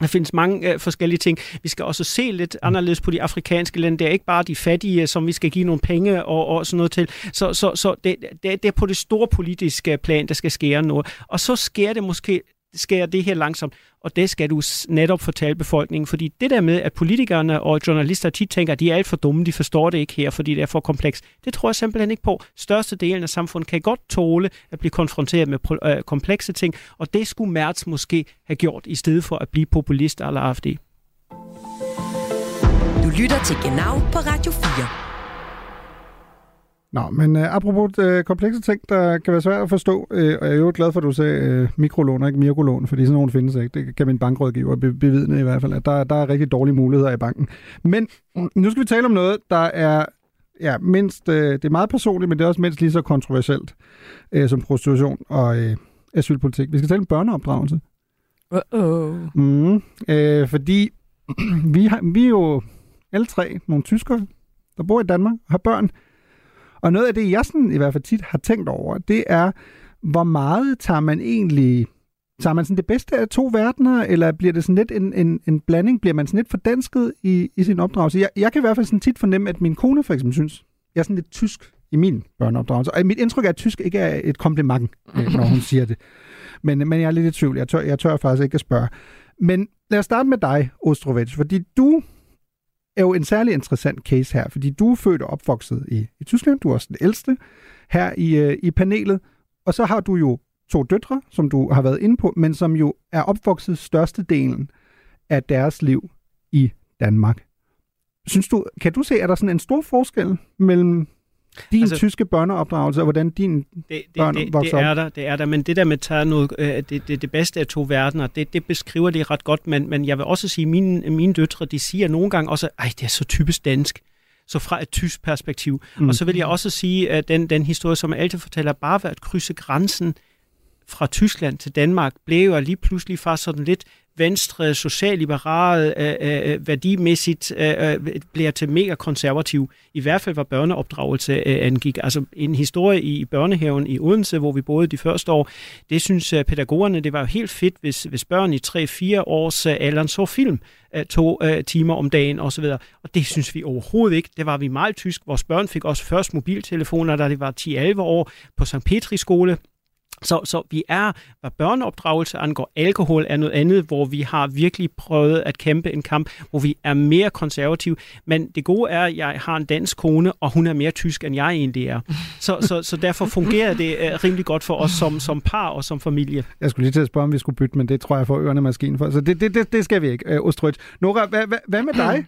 der findes mange øh, forskellige ting. Vi skal også se lidt anderledes på de afrikanske lande. Det er ikke bare de fattige, som vi skal give nogle penge og, og sådan noget til. Så, så, så det, det, det er på det store politiske plan, der skal skære noget. Og så sker det måske sker det her langsomt, og det skal du netop fortælle befolkningen, fordi det der med, at politikerne og journalister tit tænker, at de er alt for dumme, de forstår det ikke her, fordi det er for komplekst, det tror jeg simpelthen ikke på. Største delen af samfundet kan godt tåle at blive konfronteret med øh, komplekse ting, og det skulle Mertz måske have gjort, i stedet for at blive populist eller AFD. Du lytter til Genau på Radio 4. Nå, men uh, apropos uh, komplekse ting, der kan være svært at forstå, uh, og jeg er jo glad for, at du sagde uh, mikrolån og ikke mikrolån, fordi sådan nogle findes ikke. Det kan min bankrådgiver be- bevidne i hvert fald, at der, der er rigtig dårlige muligheder i banken. Men nu skal vi tale om noget, der er ja, mindst, uh, det er meget personligt, men det er også mindst lige så kontroversielt uh, som prostitution og uh, asylpolitik. Vi skal tale om børneopdragelse. Uh-oh. Mm, uh, fordi vi, har, vi er jo alle tre nogle tyskere, der bor i Danmark og har børn, og noget af det, jeg sådan i hvert fald tit har tænkt over, det er, hvor meget tager man egentlig Tager man sådan det bedste af to verdener, eller bliver det sådan lidt en, en, en blanding? Bliver man sådan lidt fordansket i, i sin opdragelse? Jeg, jeg kan i hvert fald sådan tit fornemme, at min kone for eksempel synes, jeg er sådan lidt tysk i min børneopdragelse. Og mit indtryk er, at tysk ikke er et kompliment, øh, når hun siger det. Men, men jeg er lidt i tvivl. Jeg tør, jeg tør faktisk ikke at spørge. Men lad os starte med dig, Ostrovich, fordi du er jo en særlig interessant case her, fordi du er født og opvokset i, i Tyskland. Du er også den ældste her i, øh, i panelet. Og så har du jo to døtre, som du har været inde på, men som jo er opvokset størstedelen af deres liv i Danmark. Synes du, kan du se, er der sådan en stor forskel mellem din altså, tyske børneopdragelse, og hvordan din det, det, børn det, vokser det er op? der, det er der, men det der med at tage noget, øh, det, det, det bedste af to verdener, det, det beskriver det ret godt, men, men jeg vil også sige, at mine, mine døtre, de siger nogle gange også, ej, det er så typisk dansk, så fra et tysk perspektiv. Mm. Og så vil jeg også sige, at den, den historie, som jeg altid fortæller, bare ved at krydse grænsen fra Tyskland til Danmark, blev jo lige pludselig faktisk sådan lidt venstre, socialliberal, øh, øh, øh, værdimæssigt øh, øh, bliver til mega konservativ. I hvert fald var børneopdragelse øh, angik. Altså en historie i børnehaven i Odense, hvor vi boede de første år, det synes øh, pædagogerne, det var jo helt fedt, hvis, hvis børn i 3-4 års øh, alderen så film øh, to øh, timer om dagen osv. Og det synes vi overhovedet ikke. Det var vi meget tysk. Vores børn fik også først mobiltelefoner, da det var 10-11 år på St. Petri skole. Så, så vi er, hvad børneopdragelse angår, alkohol er noget andet, hvor vi har virkelig prøvet at kæmpe en kamp, hvor vi er mere konservative. Men det gode er, at jeg har en dansk kone, og hun er mere tysk, end jeg egentlig er. Så, så, så derfor fungerer det uh, rimelig godt for os som, som par og som familie. Jeg skulle lige til at spørge, om vi skulle bytte, men det tror jeg får ørerne maskinen for. Så det, det, det, det skal vi ikke, øh, uh, Ostrøt. Nora, hvad, hvad, hvad med dig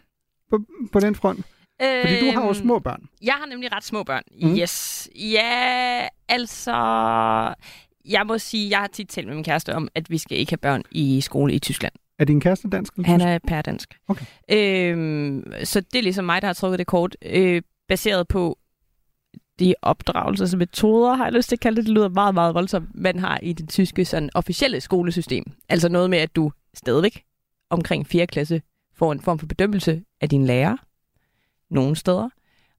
på, på den front? Fordi du har jo små børn. Jeg har nemlig ret små børn. Mm. Yes. Ja, altså... Jeg må sige, jeg har tit talt med min kæreste om, at vi skal ikke have børn i skole i Tyskland. Er din kæreste dansk? Eller Han er pærdansk. Okay. Øhm, så det er ligesom mig, der har trukket det kort, øh, baseret på de opdragelsesmetoder, har jeg lyst til at kalde det. Det lyder meget, meget voldsomt, man har i det tyske sådan, officielle skolesystem. Altså noget med, at du stadigvæk omkring 4. klasse får en form for bedømmelse af dine lærere nogle steder.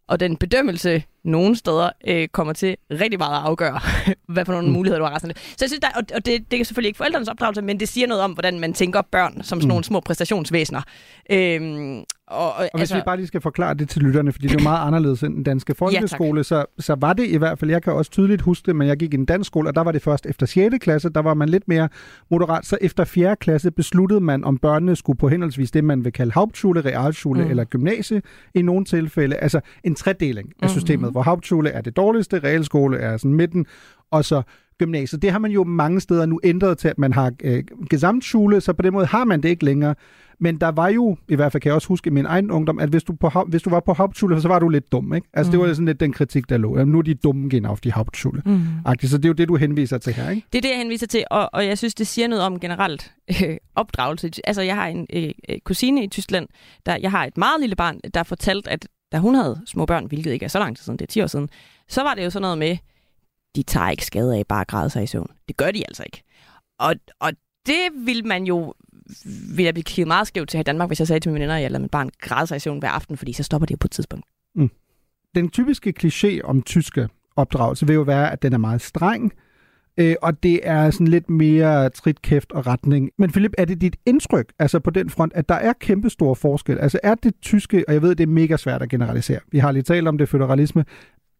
Og den bedømmelse nogle steder øh, kommer til rigtig meget at afgøre, hvad for nogle mm. muligheder du har resten af det. Så jeg synes, der, og, og det, det er selvfølgelig ikke forældrenes opdragelse, men det siger noget om, hvordan man tænker børn som sådan mm. nogle små præstationsvæsener. Øhm, og, og, Og hvis altså, vi bare lige skal forklare det til lytterne, fordi det er jo meget anderledes end den danske folkeskole, ja, så, så var det i hvert fald, jeg kan også tydeligt huske det, men jeg gik i en dansk skole, og der var det først efter 6. klasse, der var man lidt mere moderat. Så efter 4. klasse besluttede man, om børnene skulle på henholdsvis det, man vil kalde Hauptschule, Realschule mm. eller gymnasie i nogle tilfælde. Altså en tredeling af systemet, mm. Hvor Hauptschule er det dårligste, realskole er sådan midten, og så gymnasiet. Det har man jo mange steder nu ændret til, at man har øh, gesamtschule, så på den måde har man det ikke længere. Men der var jo, i hvert fald kan jeg også huske i min egen ungdom, at hvis du, på, hvis du var på Hauptschule, så var du lidt dum, ikke? Altså mm. det var sådan lidt den kritik, der lå. Jamen, nu er de dumme gen auf die Hauptschule. Mm. Så det er jo det, du henviser til her, ikke? Det er det, jeg henviser til, og, og jeg synes, det siger noget om generelt øh, opdragelse. Altså, jeg har en øh, øh, kusine i Tyskland, der jeg har et meget lille barn, der fortalte, at da hun havde små børn, hvilket ikke er så lang tid siden, det er 10 år siden, så var det jo sådan noget med, de tager ikke skade af bare at græde sig i søvn. Det gør de altså ikke. Og, og det vil man jo ville jeg blive kigget meget skævt til her i Danmark, hvis jeg sagde til mine venner, at jeg lader mit barn græde sig i søvn hver aften, fordi så stopper det jo på et tidspunkt. Mm. Den typiske kliché om tyske opdragelse vil jo være, at den er meget streng, øh, og det er sådan lidt mere trit, kæft og retning. Men Philip, er det dit indtryk, altså på den front, at der er kæmpe store forskel? Altså er det tyske, og jeg ved, det er mega svært at generalisere, vi har lige talt om det, federalisme,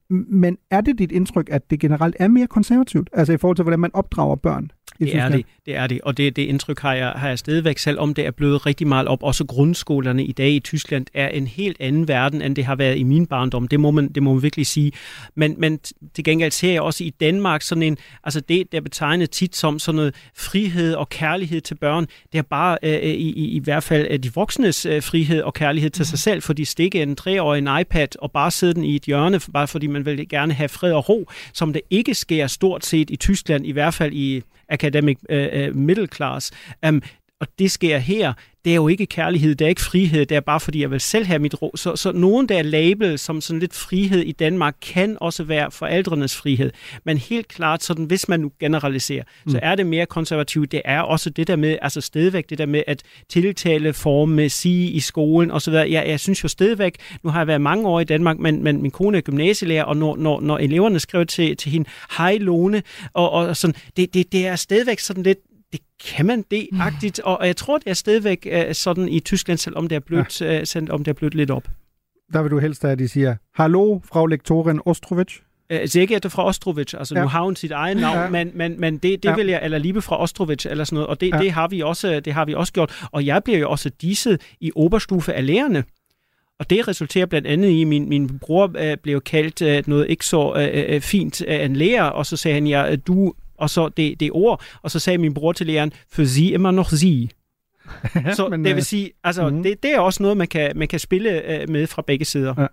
men er det dit indtryk, at det generelt er mere konservativt? Altså i forhold til, hvordan man opdrager børn? Det er det, det er det, og det, det indtryk har jeg, har jeg stadigvæk, selvom det er blevet rigtig meget op. Også grundskolerne i dag i Tyskland er en helt anden verden, end det har været i min barndom. Det må man, det må man virkelig sige. Men, men til gengæld ser jeg også i Danmark sådan en, altså det, der betegnet tit som sådan noget frihed og kærlighed til børn, det er bare øh, i, i, i hvert fald øh, de voksnes øh, frihed og kærlighed til sig selv, for de stikke en treårig en iPad og bare sidde den i et hjørne, bare fordi man vil gerne have fred og ro, som det ikke sker stort set i Tyskland, i hvert fald i academic uh, middle class. Um, og det sker her, det er jo ikke kærlighed, det er ikke frihed, det er bare fordi, jeg vil selv have mit ro. Så, så nogen, der er label som sådan lidt frihed i Danmark, kan også være forældrenes frihed. Men helt klart, sådan, hvis man nu generaliserer, mm. så er det mere konservativt. Det er også det der med, altså stedvæk, det der med at tiltale forme, sige i skolen osv. Jeg, jeg synes jo stedvæk, nu har jeg været mange år i Danmark, men, men min kone er gymnasielærer, og når, når, når eleverne skriver til, til hende, hej Lone, og, og sådan, det, det, det er stedvæk sådan lidt, det kan man det-agtigt, og jeg tror, det er stadigvæk uh, sådan i Tyskland, selvom det er blødt, ja. uh, selvom det er blødt lidt op. Der vil du helst have, at de siger, Hallo, Frau Lektorin Ostrovic. Øh, Sehr geehrte Frau Ostrovic, altså ja. Nu har hun sit eget navn, Ja. men, men, men det, det Ja. vil jeg, eller Liebe Frau Ostrovic, eller sådan noget, og det, Ja. det, har vi også, det har vi også gjort. Og jeg bliver jo også disset i Oberstufe af lærerne. Og det resulterer blandt andet i, at min, min bror øh, blev kaldt øh, noget ikke så øh, øh, fint af en lærer, og så sagde han, ja, øh, du, og så det, det ord, og så sagde min bror til læreren, for sie immer noch sie. Så Men, det øh, vil sige, altså, mm. det, det er også noget, man kan, man kan spille øh, med fra begge sider. Ja.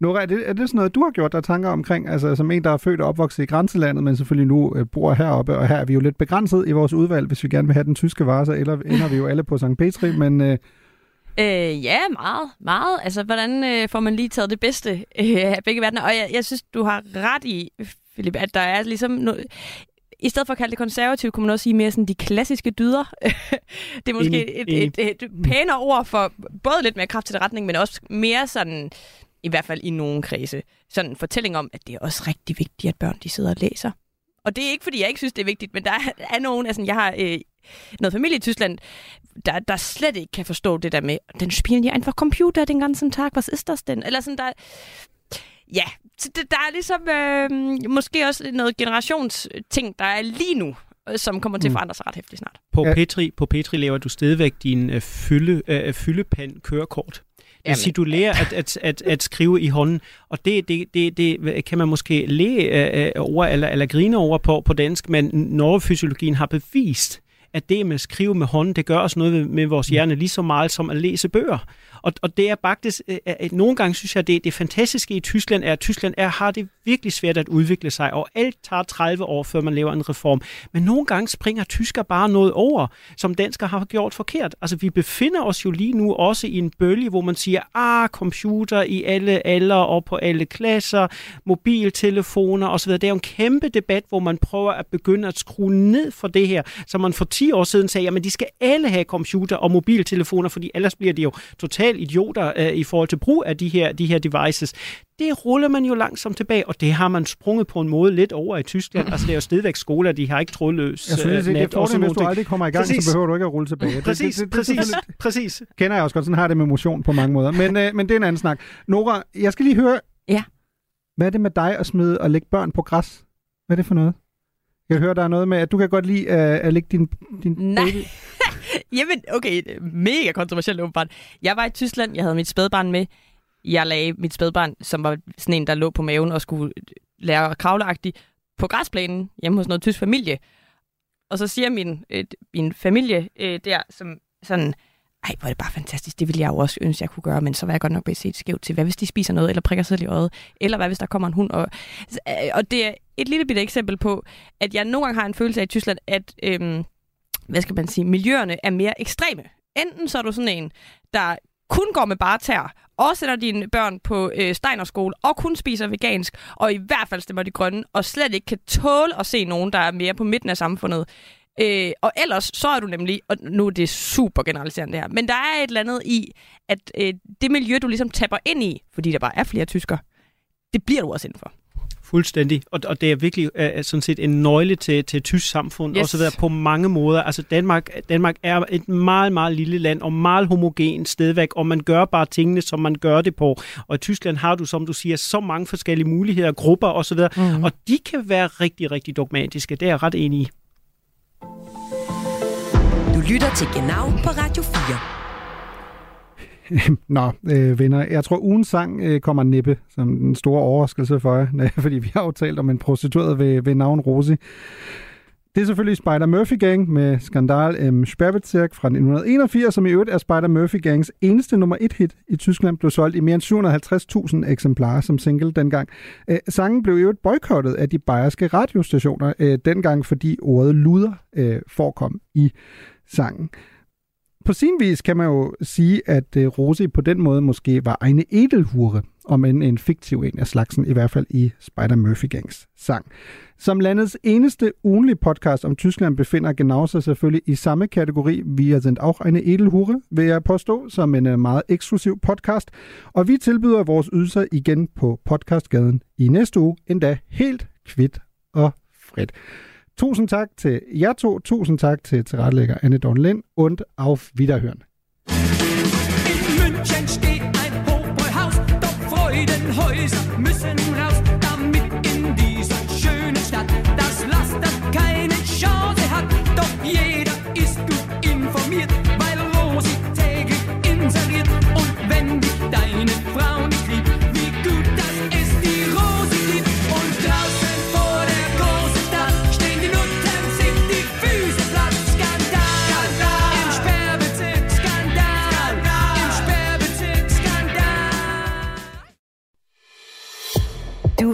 Nora, er det, er det sådan noget, du har gjort dig tanker omkring, altså som en, der er født og opvokset i grænselandet, men selvfølgelig nu øh, bor heroppe, og her er vi jo lidt begrænset i vores udvalg, hvis vi gerne vil have den tyske vare, så eller ender vi jo alle på St. Petri, men øh, Øh, ja, meget, meget. Altså, hvordan øh, får man lige taget det bedste øh, af begge verdener? Og jeg, jeg synes, du har ret i, Philip, at der er ligesom noget... I stedet for at kalde det konservativt, kunne man også sige mere sådan de klassiske dyder. det er måske Enig, et, et, et pænere ord for både lidt mere kraft til retning, men også mere sådan, i hvert fald i nogle kredse, sådan en fortælling om, at det er også rigtig vigtigt, at børn de sidder og læser. Og det er ikke, fordi jeg ikke synes, det er vigtigt, men der er, er nogen, altså jeg har øh, noget familie i Tyskland, der, der slet ikke kan forstå det der med, den spielen ja einfach Computer den ganzen Tag, was ist das denn? Eller sådan der, ja, så det, der er ligesom øh, måske også noget generationsting, der er lige nu, øh, som kommer til at Mm. forandre sig ret hæftigt snart. På, ja. Petri, på Petri laver du stadigvæk din øh, fylde, øh, fyldepand kørekort. Det vil sige, du lærer at, at, at, at skrive i hånden, og det, det, det, det kan man måske læge øh, øh, over eller, eller grine over på, på dansk, men neurofysiologien har bevist, at det med at skrive med hånden, det gør også noget med, med vores hjerne lige så meget som at læse bøger. Og, og det er faktisk, øh, øh, øh, nogle gange synes jeg, det, det fantastiske i Tyskland er, at Tyskland er, har det virkelig svært at udvikle sig, og alt tager 30 år, før man laver en reform. Men nogle gange springer tysker bare noget over, som danskere har gjort forkert. Altså, vi befinder os jo lige nu også i en bølge, hvor man siger, ah, computer i alle alder og på alle klasser, mobiltelefoner osv. Det er jo en kæmpe debat, hvor man prøver at begynde at skrue ned for det her, som man for 10 år siden sagde, jamen de skal alle have computer og mobiltelefoner, fordi ellers bliver de jo totalt idioter øh, i forhold til brug af de her, de her devices. Det ruller man jo langsomt tilbage, og det har man sprunget på en måde lidt over i Tyskland. Altså, det er jo stadigvæk skoler, de har ikke trådløs jeg synes, øh, det er net og fordelen, sådan hvis du aldrig kommer i gang, Præcis. så behøver du ikke at rulle tilbage. Præcis, det, det, det, præcis, selvfølgelig- præcis. kender jeg også godt, sådan har det med motion på mange måder. Men, øh, men det er en anden snak. Nora, jeg skal lige høre, Ja. hvad er det med dig at smide og lægge børn på græs? Hvad er det for noget? Jeg hører, der er noget med, at du kan godt lide uh, at lægge din, din Nej. baby. Jamen, okay, mega kontroversielt åbenbart. Jeg var i Tyskland, jeg havde mit spædbarn med. Jeg lagde mit spædbarn, som var sådan en, der lå på maven og skulle øh, lære kravleagtigt, på græsplænen hjemme hos noget tysk familie. Og så siger min, øh, min familie øh, der, som sådan, ej, hvor er det bare fantastisk, det ville jeg jo også ønske, jeg kunne gøre, men så var jeg godt nok blevet set skævt til, hvad hvis de spiser noget, eller prikker sig i øjet, eller hvad hvis der kommer en hund. Og, øh, og det er et lille bitte eksempel på, at jeg nogle gange har en følelse af i Tyskland, at, øhm, hvad skal man sige, miljøerne er mere ekstreme. Enten så er du sådan en, der kun går med bare tær, og sætter dine børn på øh, Steinerskole, og kun spiser vegansk, og i hvert fald stemmer de grønne, og slet ikke kan tåle at se nogen, der er mere på midten af samfundet. Øh, og ellers så er du nemlig, og nu er det super generaliserende det her, men der er et eller andet i, at øh, det miljø, du ligesom tapper ind i, fordi der bare er flere tysker, det bliver du også indenfor. Fuldstændig. Og, og det er virkelig uh, sådan set en nøgle til, til tysk samfund, Yes. og så videre på mange måder. Altså Danmark, Danmark er et meget, meget lille land, og meget homogen stedvæk, og man gør bare tingene, som man gør det på. Og i Tyskland har du, som du siger, så mange forskellige muligheder, grupper og så videre, mm. og de kan være rigtig, rigtig dogmatiske. Det er jeg ret enig i. Du lytter til Genau på Radio 4. Nå, øh, venner, jeg tror ugens sang øh, kommer næppe som en stor overraskelse for jer, fordi vi har jo talt om en prostitueret ved, ved navn Rosi. Det er selvfølgelig Spider Murphy Gang med Skandal im Sperrbezirk fra 1981, som i øvrigt er Spider Murphy Gangs eneste nummer et hit i Tyskland, blev solgt i mere end 750.000 eksemplarer som single dengang. Øh, sangen blev i øvrigt boykottet af de bayerske radiostationer øh, dengang, fordi ordet luder øh, forekom i sangen. På sin vis kan man jo sige, at øh, Rosi på den måde måske var egne edelhure, om en, en fiktiv en af slagsen, i hvert fald i Spider Murphy Gangs sang. Som landets eneste ugenlige podcast om Tyskland befinder Genau sig selvfølgelig i samme kategori. Vi er sendt auch eine edelhure, vil jeg påstå, som en øh, meget eksklusiv podcast. Og vi tilbyder vores ydelser igen på podcastgaden i næste uge, endda helt kvidt og frit. Tusind tak til jer to. Tusind tak til tilrettelægger Anne Dorn Lind. Und auf Wiederhören. In München steht ein Hochbräuhaus, dort müssen raus, damit in dieser schönen Stadt das Laster keine Chance hat. Doch jeder ist gut informiert, weil Rosi täglich inseriert. Und wenn dich deine Frau nicht